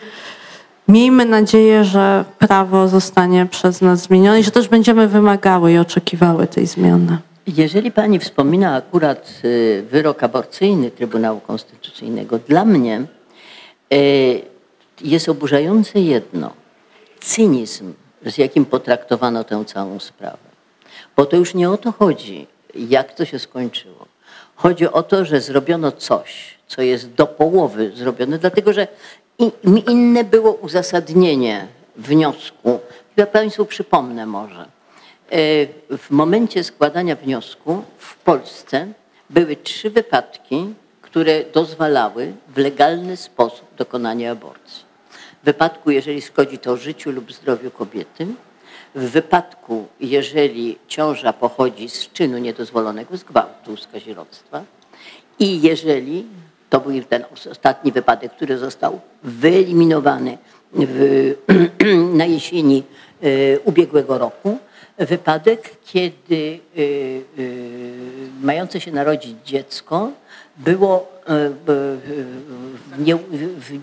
miejmy nadzieję, że prawo zostanie przez nas zmienione i że też będziemy wymagały i oczekiwały tej zmiany. Jeżeli pani wspomina akurat y, wyrok aborcyjny Trybunału Konstytucyjnego, dla mnie y, jest oburzające jedno. Cynizm z jakim potraktowano tę całą sprawę. Bo to już nie o to chodzi, jak to się skończyło. Chodzi o to, że zrobiono coś, co jest do połowy zrobione, dlatego że inne było uzasadnienie wniosku. Ja Państwu przypomnę może. E, w momencie składania wniosku w Polsce były trzy wypadki, które dozwalały w legalny sposób dokonanie aborcji wypadku, jeżeli szkodzi to życiu lub zdrowiu kobiety, w wypadku, jeżeli ciąża pochodzi z czynu niedozwolonego, z gwałtu, z kazirodztwa i jeżeli, to był ten ostatni wypadek, który został wyeliminowany w, na jesieni y, ubiegłego roku, wypadek, kiedy y, y, mające się narodzić dziecko było e, w nie, w,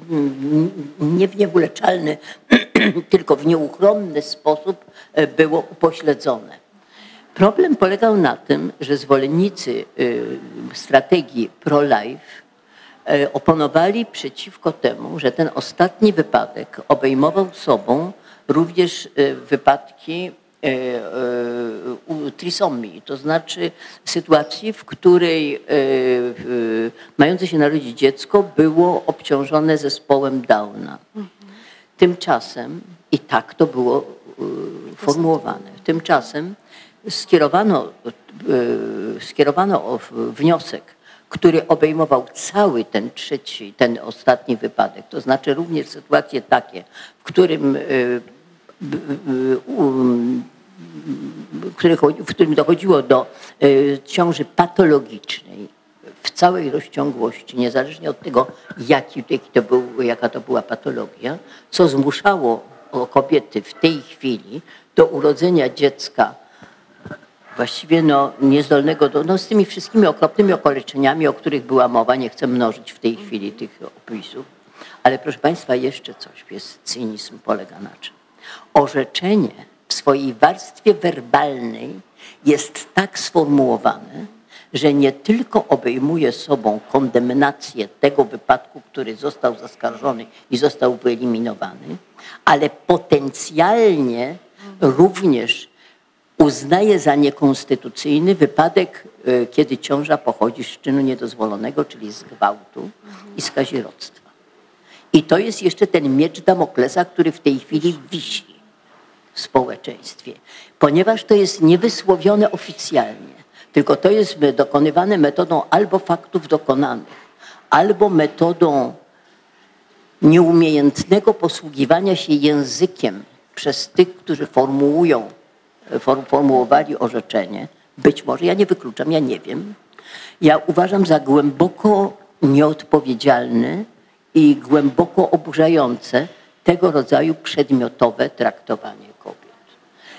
nie w nieuleczalny, tylko w nieuchronny sposób e, było upośledzone. Problem polegał na tym, że zwolennicy e, strategii pro-life oponowali przeciwko temu, że ten ostatni wypadek obejmował sobą również wypadki E, e, trisomii, to znaczy sytuacji, w której e, mające się narodzić dziecko było obciążone zespołem Downa. Tymczasem, i tak to było formułowane, tymczasem skierowano, skierowano wniosek, który obejmował cały ten trzeci, ten ostatni wypadek, to znaczy również sytuacje takie, w którym w którym dochodziło do e, ciąży patologicznej w całej rozciągłości, niezależnie od tego, jaki, jaki to był, jaka to była patologia, co zmuszało kobiety w tej chwili do urodzenia dziecka właściwie no, niezdolnego do, no, z tymi wszystkimi okropnymi okaleczeniami, o których była mowa, nie chcę mnożyć w tej chwili tych opisów, ale proszę Państwa, jeszcze coś jest, cynizm polega na czym? Orzeczenie w swojej warstwie werbalnej jest tak sformułowane, że nie tylko obejmuje sobą kondemnację tego wypadku, który został zaskarżony i został wyeliminowany, ale potencjalnie również uznaje za niekonstytucyjny wypadek, e, kiedy ciąża pochodzi z czynu niedozwolonego, czyli z gwałtu i z kazirodztwa. I to jest jeszcze ten miecz Damoklesa, który w tej chwili wisi w społeczeństwie, ponieważ to jest niewysłowione oficjalnie, tylko to jest dokonywane metodą albo faktów dokonanych, albo metodą nieumiejętnego posługiwania się językiem przez tych, którzy formułują, formułowali orzeczenie. Być może, ja nie wykluczam, ja nie wiem. Ja uważam za głęboko nieodpowiedzialny i głęboko oburzające tego rodzaju przedmiotowe traktowanie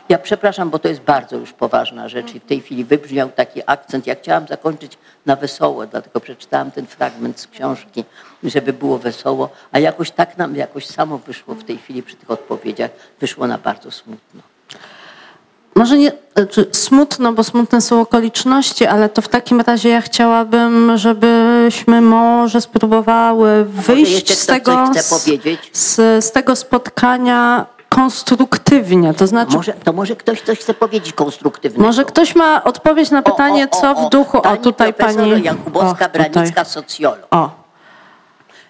ja przepraszam, bo to jest bardzo już poważna rzecz i w tej chwili wybrzmiał taki akcent. Ja chciałam zakończyć na wesoło, dlatego przeczytałam ten fragment z książki, żeby było wesoło, a jakoś tak nam jakoś samo wyszło w tej chwili przy tych odpowiedziach, wyszło na bardzo smutno. Może nie znaczy smutno, bo smutne są okoliczności, ale to w takim razie ja chciałabym, żebyśmy może spróbowały wyjść może z, tego, z, z, tego spotkania konstruktywnie, to znaczy... Może, to może ktoś coś chce powiedzieć konstruktywnie. Może ktoś ma odpowiedź na pytanie, o, o, o, co w duchu... O, tutaj pani... Jakubowska-Branicka, socjolog. O.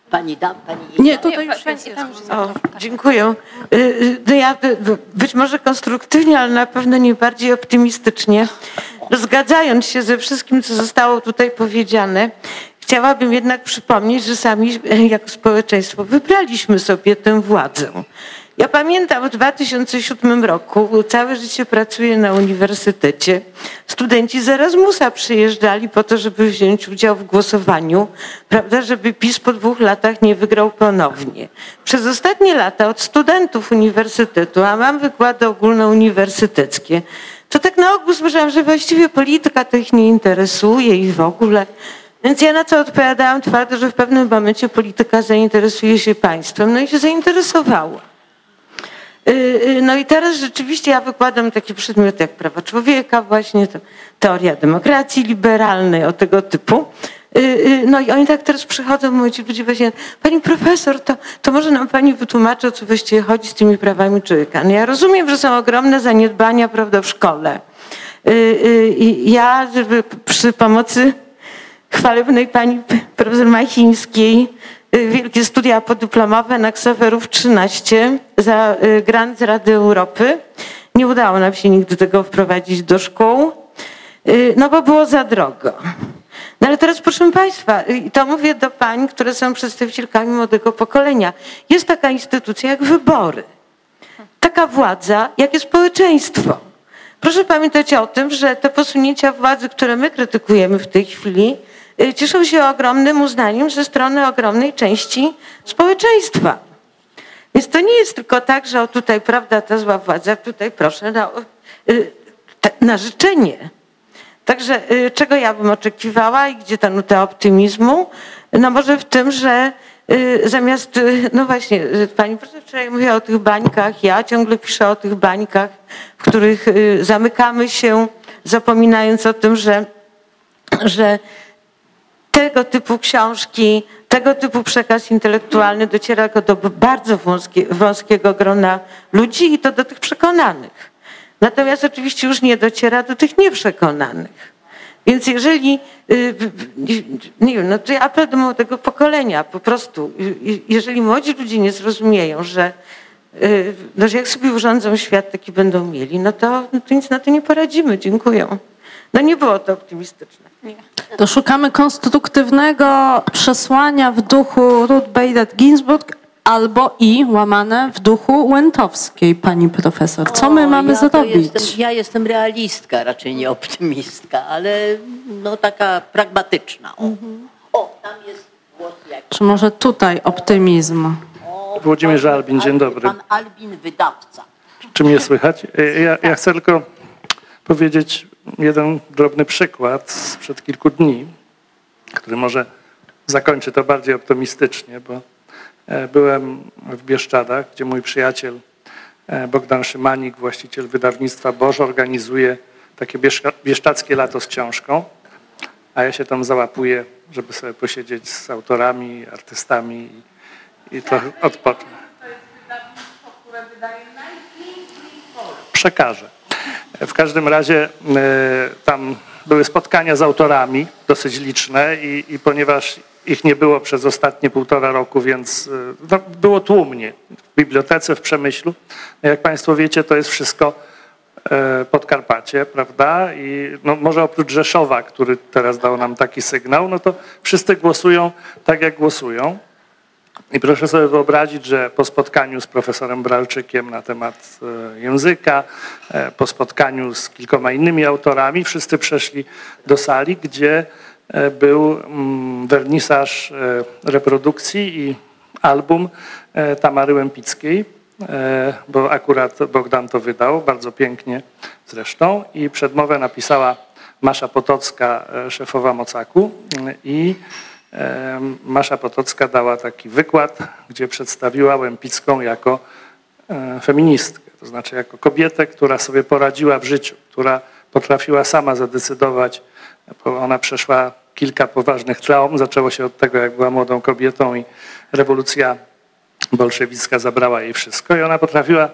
Pani da, pani Nie, tutaj już jest. O, dziękuję. Y, y, no ja być może konstruktywnie, ale na pewno nie bardziej optymistycznie. Zgadzając się ze wszystkim, co zostało tutaj powiedziane, chciałabym jednak przypomnieć, że sami jako społeczeństwo wybraliśmy sobie tę władzę. Ja pamiętam w 2007 roku, całe życie pracuję na uniwersytecie. Studenci z Erasmusa przyjeżdżali po to, żeby wziąć udział w głosowaniu, prawda, żeby PiS po dwóch latach nie wygrał ponownie. Przez ostatnie lata od studentów uniwersytetu, a mam wykłady ogólnouniwersyteckie, to tak na ogół słyszałam, że właściwie polityka to ich nie interesuje i w ogóle. Więc ja na co odpowiadałam twardo, że w pewnym momencie polityka zainteresuje się państwem. No i się zainteresowała. Y, y, no i teraz rzeczywiście ja wykładam takie przedmioty jak prawa człowieka, właśnie teoria demokracji liberalnej, o tego typu. Y, no i oni tak teraz przychodzą, młodzi ludzie właśnie, pani profesor, to, to może nam pani wytłumaczy, o co właściwie chodzi z tymi prawami człowieka. No ja rozumiem, że są ogromne zaniedbania, prawda, w szkole. I ja, żeby przy pomocy chwalebnej pani profesor Machińskiej, wielkie studia podyplomowe na Ksawerów 13 za y, grant z Rady Europy. Nie udało nam się nigdy tego wprowadzić do szkół, y, no bo było za drogo. No ale teraz proszę Państwa, i to mówię do pań, które są przedstawicielkami młodego pokolenia. Jest taka instytucja jak wybory. Taka władza, jak jest społeczeństwo. Proszę pamiętać o tym, że te posunięcia władzy, które my krytykujemy w tej chwili, Y, cieszą się ogromnym uznaniem ze strony ogromnej części społeczeństwa. Więc to nie jest tylko tak, że o tutaj prawda ta zła władza, tutaj proszę na, y, na życzenie. Także y, czego ja bym oczekiwała i gdzie ta nuta optymizmu? No może w tym, że zamiast, no właśnie, pani profesor wczoraj mówiła o tych bańkach, ja ciągle piszę o tych bańkach, w których zamykamy się, zapominając o tym, że, że tego typu książki, tego typu przekaz intelektualny dociera do bardzo wąskie, wąskiego grona ludzi i to do tych przekonanych. Natomiast oczywiście już nie dociera do tych nieprzekonanych. Więc jeżeli, y, nie wiem, no to ja apel do młodego pokolenia po prostu, jeżeli młodzi ludzie nie zrozumieją, że, y, no, że jak sobie urządzą świat, taki będą mieli, no to, no to nic na to nie poradzimy. Dziękuję. No nie było to optymistyczne. Nie. To szukamy konstruktywnego przesłania w duchu Ruth Bader Ginsburg albo i łamane w duchu Łętowskiej, pani profesor. Co my o, mamy ja zrobić? Jestem, ja jestem realistka, raczej nie optymistka, ale no taka pragmatyczna. O, mhm. o tam jest głos jakiś. Czy może tutaj optymizm? O, Włodzimierz Albin, dzień dobry. Pan Albin, wydawca. Czy mnie słychać? Ja, ja chcę tylko powiedzieć jeden drobny przykład sprzed kilku dni, który może zakończy to bardziej optymistycznie, bo e, byłem w Bieszczadach, gdzie mój przyjaciel e, Bogdan Szymanik, właściciel wydawnictwa Boż, organizuje takie bieszczadzkie lato z książką, a ja się tam załapuję, żeby sobie posiedzieć z autorami, artystami i, i trochę odpocząć. Przekażę. W każdym razie e, tam były spotkania z autorami, dosyć liczne i, i ponieważ ich nie było przez ostatnie półtora roku, więc e, no, było tłumnie w bibliotece w Przemyślu. No, jak Państwo wiecie, to jest wszystko e, Podkarpacie, prawda? I no, może oprócz Rzeszowa, który teraz dał nam taki sygnał, no to wszyscy głosują tak, jak głosują. I proszę sobie wyobrazić, że po spotkaniu z profesorem Bralczykiem na temat e, języka, e, po spotkaniu z kilkoma innymi autorami, wszyscy przeszli do sali, gdzie e, był mm, wernisaż reprodukcji i album Tamary Łępickiej, bo akurat Bogdan to wydał, bardzo pięknie zresztą. I przedmowę napisała Masza Potocka, szefowa Mocaku i Masza Potocka dała taki wykład, gdzie przedstawiła Łępicką jako e, feministkę, to znaczy jako kobietę, która sobie poradziła w życiu, która potrafiła sama zadecydować, bo ona przeszła kilka poważnych traum. Zaczęło się od tego, jak była młodą kobietą i rewolucja bolszewicka zabrała jej wszystko i ona potrafiła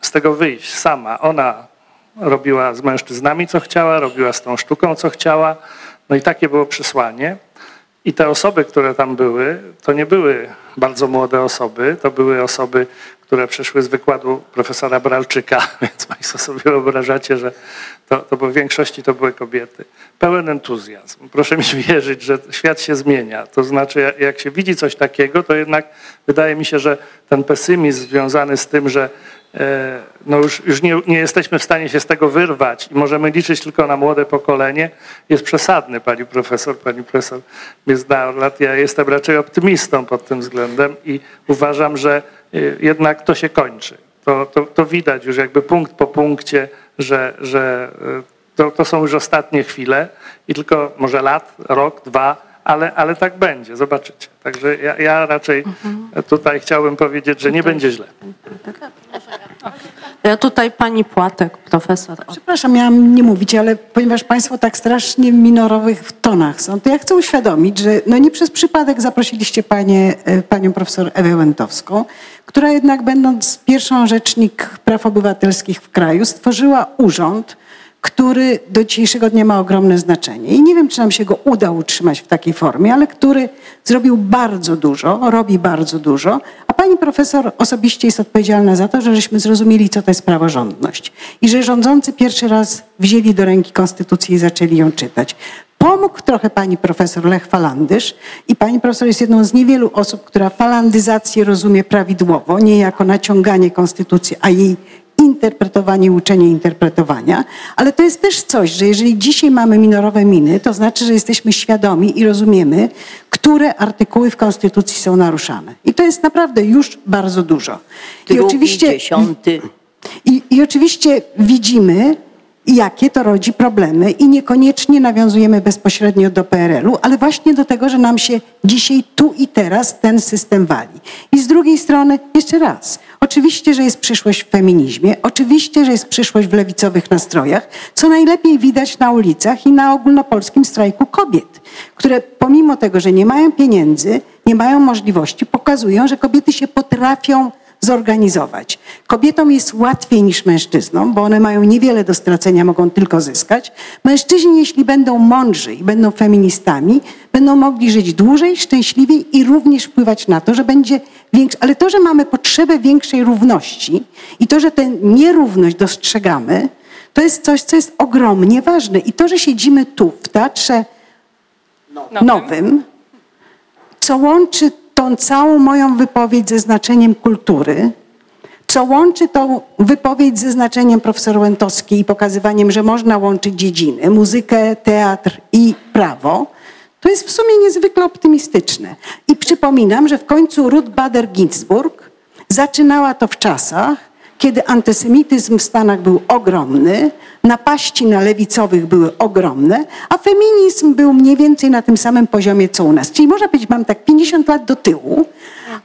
z tego wyjść sama. Ona robiła z mężczyznami, co chciała, robiła z tą sztuką, co chciała. No i takie było przesłanie. I te osoby, które tam były, to nie były bardzo młode osoby, to były osoby, które przyszły z wykładu profesora Bralczyka, więc Państwo sobie wyobrażacie, że to, to w większości to były kobiety. Pełen entuzjazm. Proszę mi wierzyć, że świat się zmienia. To znaczy, jak się widzi coś takiego, to jednak wydaje mi się, że ten pesymizm związany z tym, że no już, już nie, nie, jesteśmy w stanie się z tego wyrwać i możemy liczyć tylko na młode pokolenie, jest przesadny, pani profesor. Pani profesor mnie zna lat. Ja jestem raczej optymistą pod tym względem i uważam, że e, jednak to się kończy. To, to, to widać już jakby punkt po punkcie, że, że e, to, to są już ostatnie chwile i tylko może lat, rok, dwa, ale, ale tak będzie, zobaczycie. Także ja, ja raczej mhm. tutaj chciałbym powiedzieć, że nie będzie źle. Ja tutaj pani Płatek, profesor. Przepraszam, miałam nie mówić, ale ponieważ państwo tak strasznie w minorowych tonach są, to ja chcę uświadomić, że no nie przez przypadek zaprosiliście panie, e, panią profesor Ewę Łętowską, która jednak będąc pierwszą rzecznik praw obywatelskich w kraju stworzyła urząd, który do dzisiejszego dnia ma ogromne znaczenie. I nie wiem, czy nam się go uda utrzymać w takiej formie, ale który zrobił bardzo dużo, robi bardzo dużo, a pani profesor osobiście jest odpowiedzialna za to, że żeśmy zrozumieli, co to jest praworządność. I że rządzący pierwszy raz wzięli do ręki konstytucję i zaczęli ją czytać. Pomógł trochę pani profesor Lech Falandysz i pani profesor jest jedną z niewielu osób, która falandyzację rozumie prawidłowo, nie jako naciąganie konstytucji, a jej interpretowanie, uczenie interpretowania, ale to jest też coś, że jeżeli dzisiaj mamy minorowe miny, to znaczy, że jesteśmy świadomi i rozumiemy, które artykuły w Konstytucji są naruszane. I to jest naprawdę już bardzo dużo. I oczywiście, i, I oczywiście widzimy, jakie to rodzi problemy i niekoniecznie nawiązujemy bezpośrednio do PRL-u, ale właśnie do tego, że nam się dzisiaj tu i teraz ten system wali. I z drugiej strony, jeszcze raz, oczywiście, że jest przyszłość w feminizmie, oczywiście, że jest przyszłość w lewicowych nastrojach, co najlepiej widać na ulicach i na ogólnopolskim strajku kobiet, które pomimo tego, że nie mają pieniędzy, nie mają możliwości, pokazują, że kobiety się potrafią zorganizować. Kobietom jest łatwiej niż mężczyznom, bo one mają niewiele do stracenia, mogą tylko zyskać. Mężczyźni, jeśli będą mądrzy i będą feministami, będą mogli żyć dłużej, szczęśliwiej i również wpływać na to, że będzie. Ale to, że mamy potrzebę większej równości i to, że tę nierówność dostrzegamy, to jest coś, co jest ogromnie ważne. I to, że siedzimy tu w teatrze nowym, co łączy tą całą moją wypowiedź ze znaczeniem kultury, co łączy tą wypowiedź ze znaczeniem profesor Łętowskiej i pokazywaniem, że można łączyć dziedziny, muzykę, teatr i prawo, to jest w sumie niezwykle optymistyczne. I przypominam, że w końcu Ruth Bader Ginsburg zaczynała to w czasach, kiedy antysemityzm w Stanach był ogromny, napaści na lewicowych były ogromne, a feminizm był mniej więcej na tym samym poziomie co u nas. Czyli można powiedzieć, mam tak 50 lat do tyłu,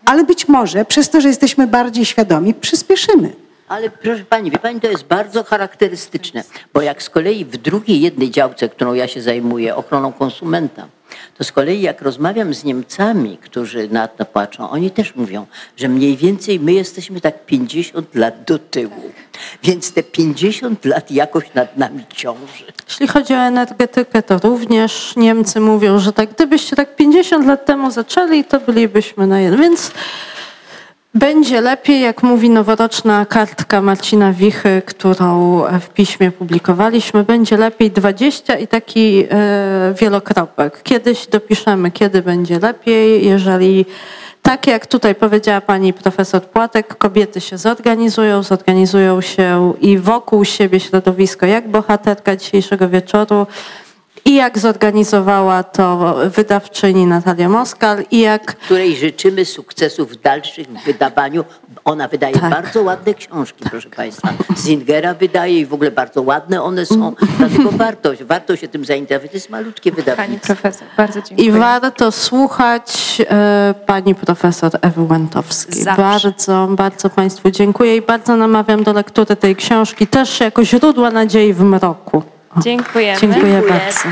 ale być może przez to, że jesteśmy bardziej świadomi, przyspieszymy. Ale proszę pani, wie pani, to jest bardzo charakterystyczne, bo jak z kolei w drugiej jednej działce, którą ja się zajmuję, ochroną konsumenta, to z kolei jak rozmawiam z Niemcami, którzy na to patrzą, oni też mówią, że mniej więcej my jesteśmy tak 50 lat do tyłu. Więc te 50 lat jakoś nad nami ciąży. Jeśli chodzi o energetykę, to również Niemcy mówią, że tak gdybyście tak 50 lat temu zaczęli, to bylibyśmy na jednym. Więc będzie lepiej, jak mówi noworoczna kartka Marcina Wichy, którą w piśmie publikowaliśmy. Będzie lepiej 20 i taki e, wielokropek. Kiedyś dopiszemy, kiedy będzie lepiej, jeżeli tak jak tutaj powiedziała pani profesor Płatek, kobiety się zorganizują, zorganizują się i wokół siebie środowisko, jak bohaterka dzisiejszego wieczoru, i jak zorganizowała to wydawczyni Natalia Moskal i jak... Której życzymy sukcesów w dalszym wydawaniu. Ona wydaje tak. bardzo ładne książki, proszę Państwa. Zingera wydaje i w ogóle bardzo ładne one są. Dlatego warto, warto się tym zainteresować. To jest malutkie wydawnictwo. Pani profesor, bardzo dziękuję. I warto słuchać e, pani profesor Ewy Łętowskiej. Zawsze. Bardzo, bardzo Państwu dziękuję i bardzo namawiam do lektury tej książki też jako źródła nadziei w mroku. Dziękujemy. Dziękuję bardzo.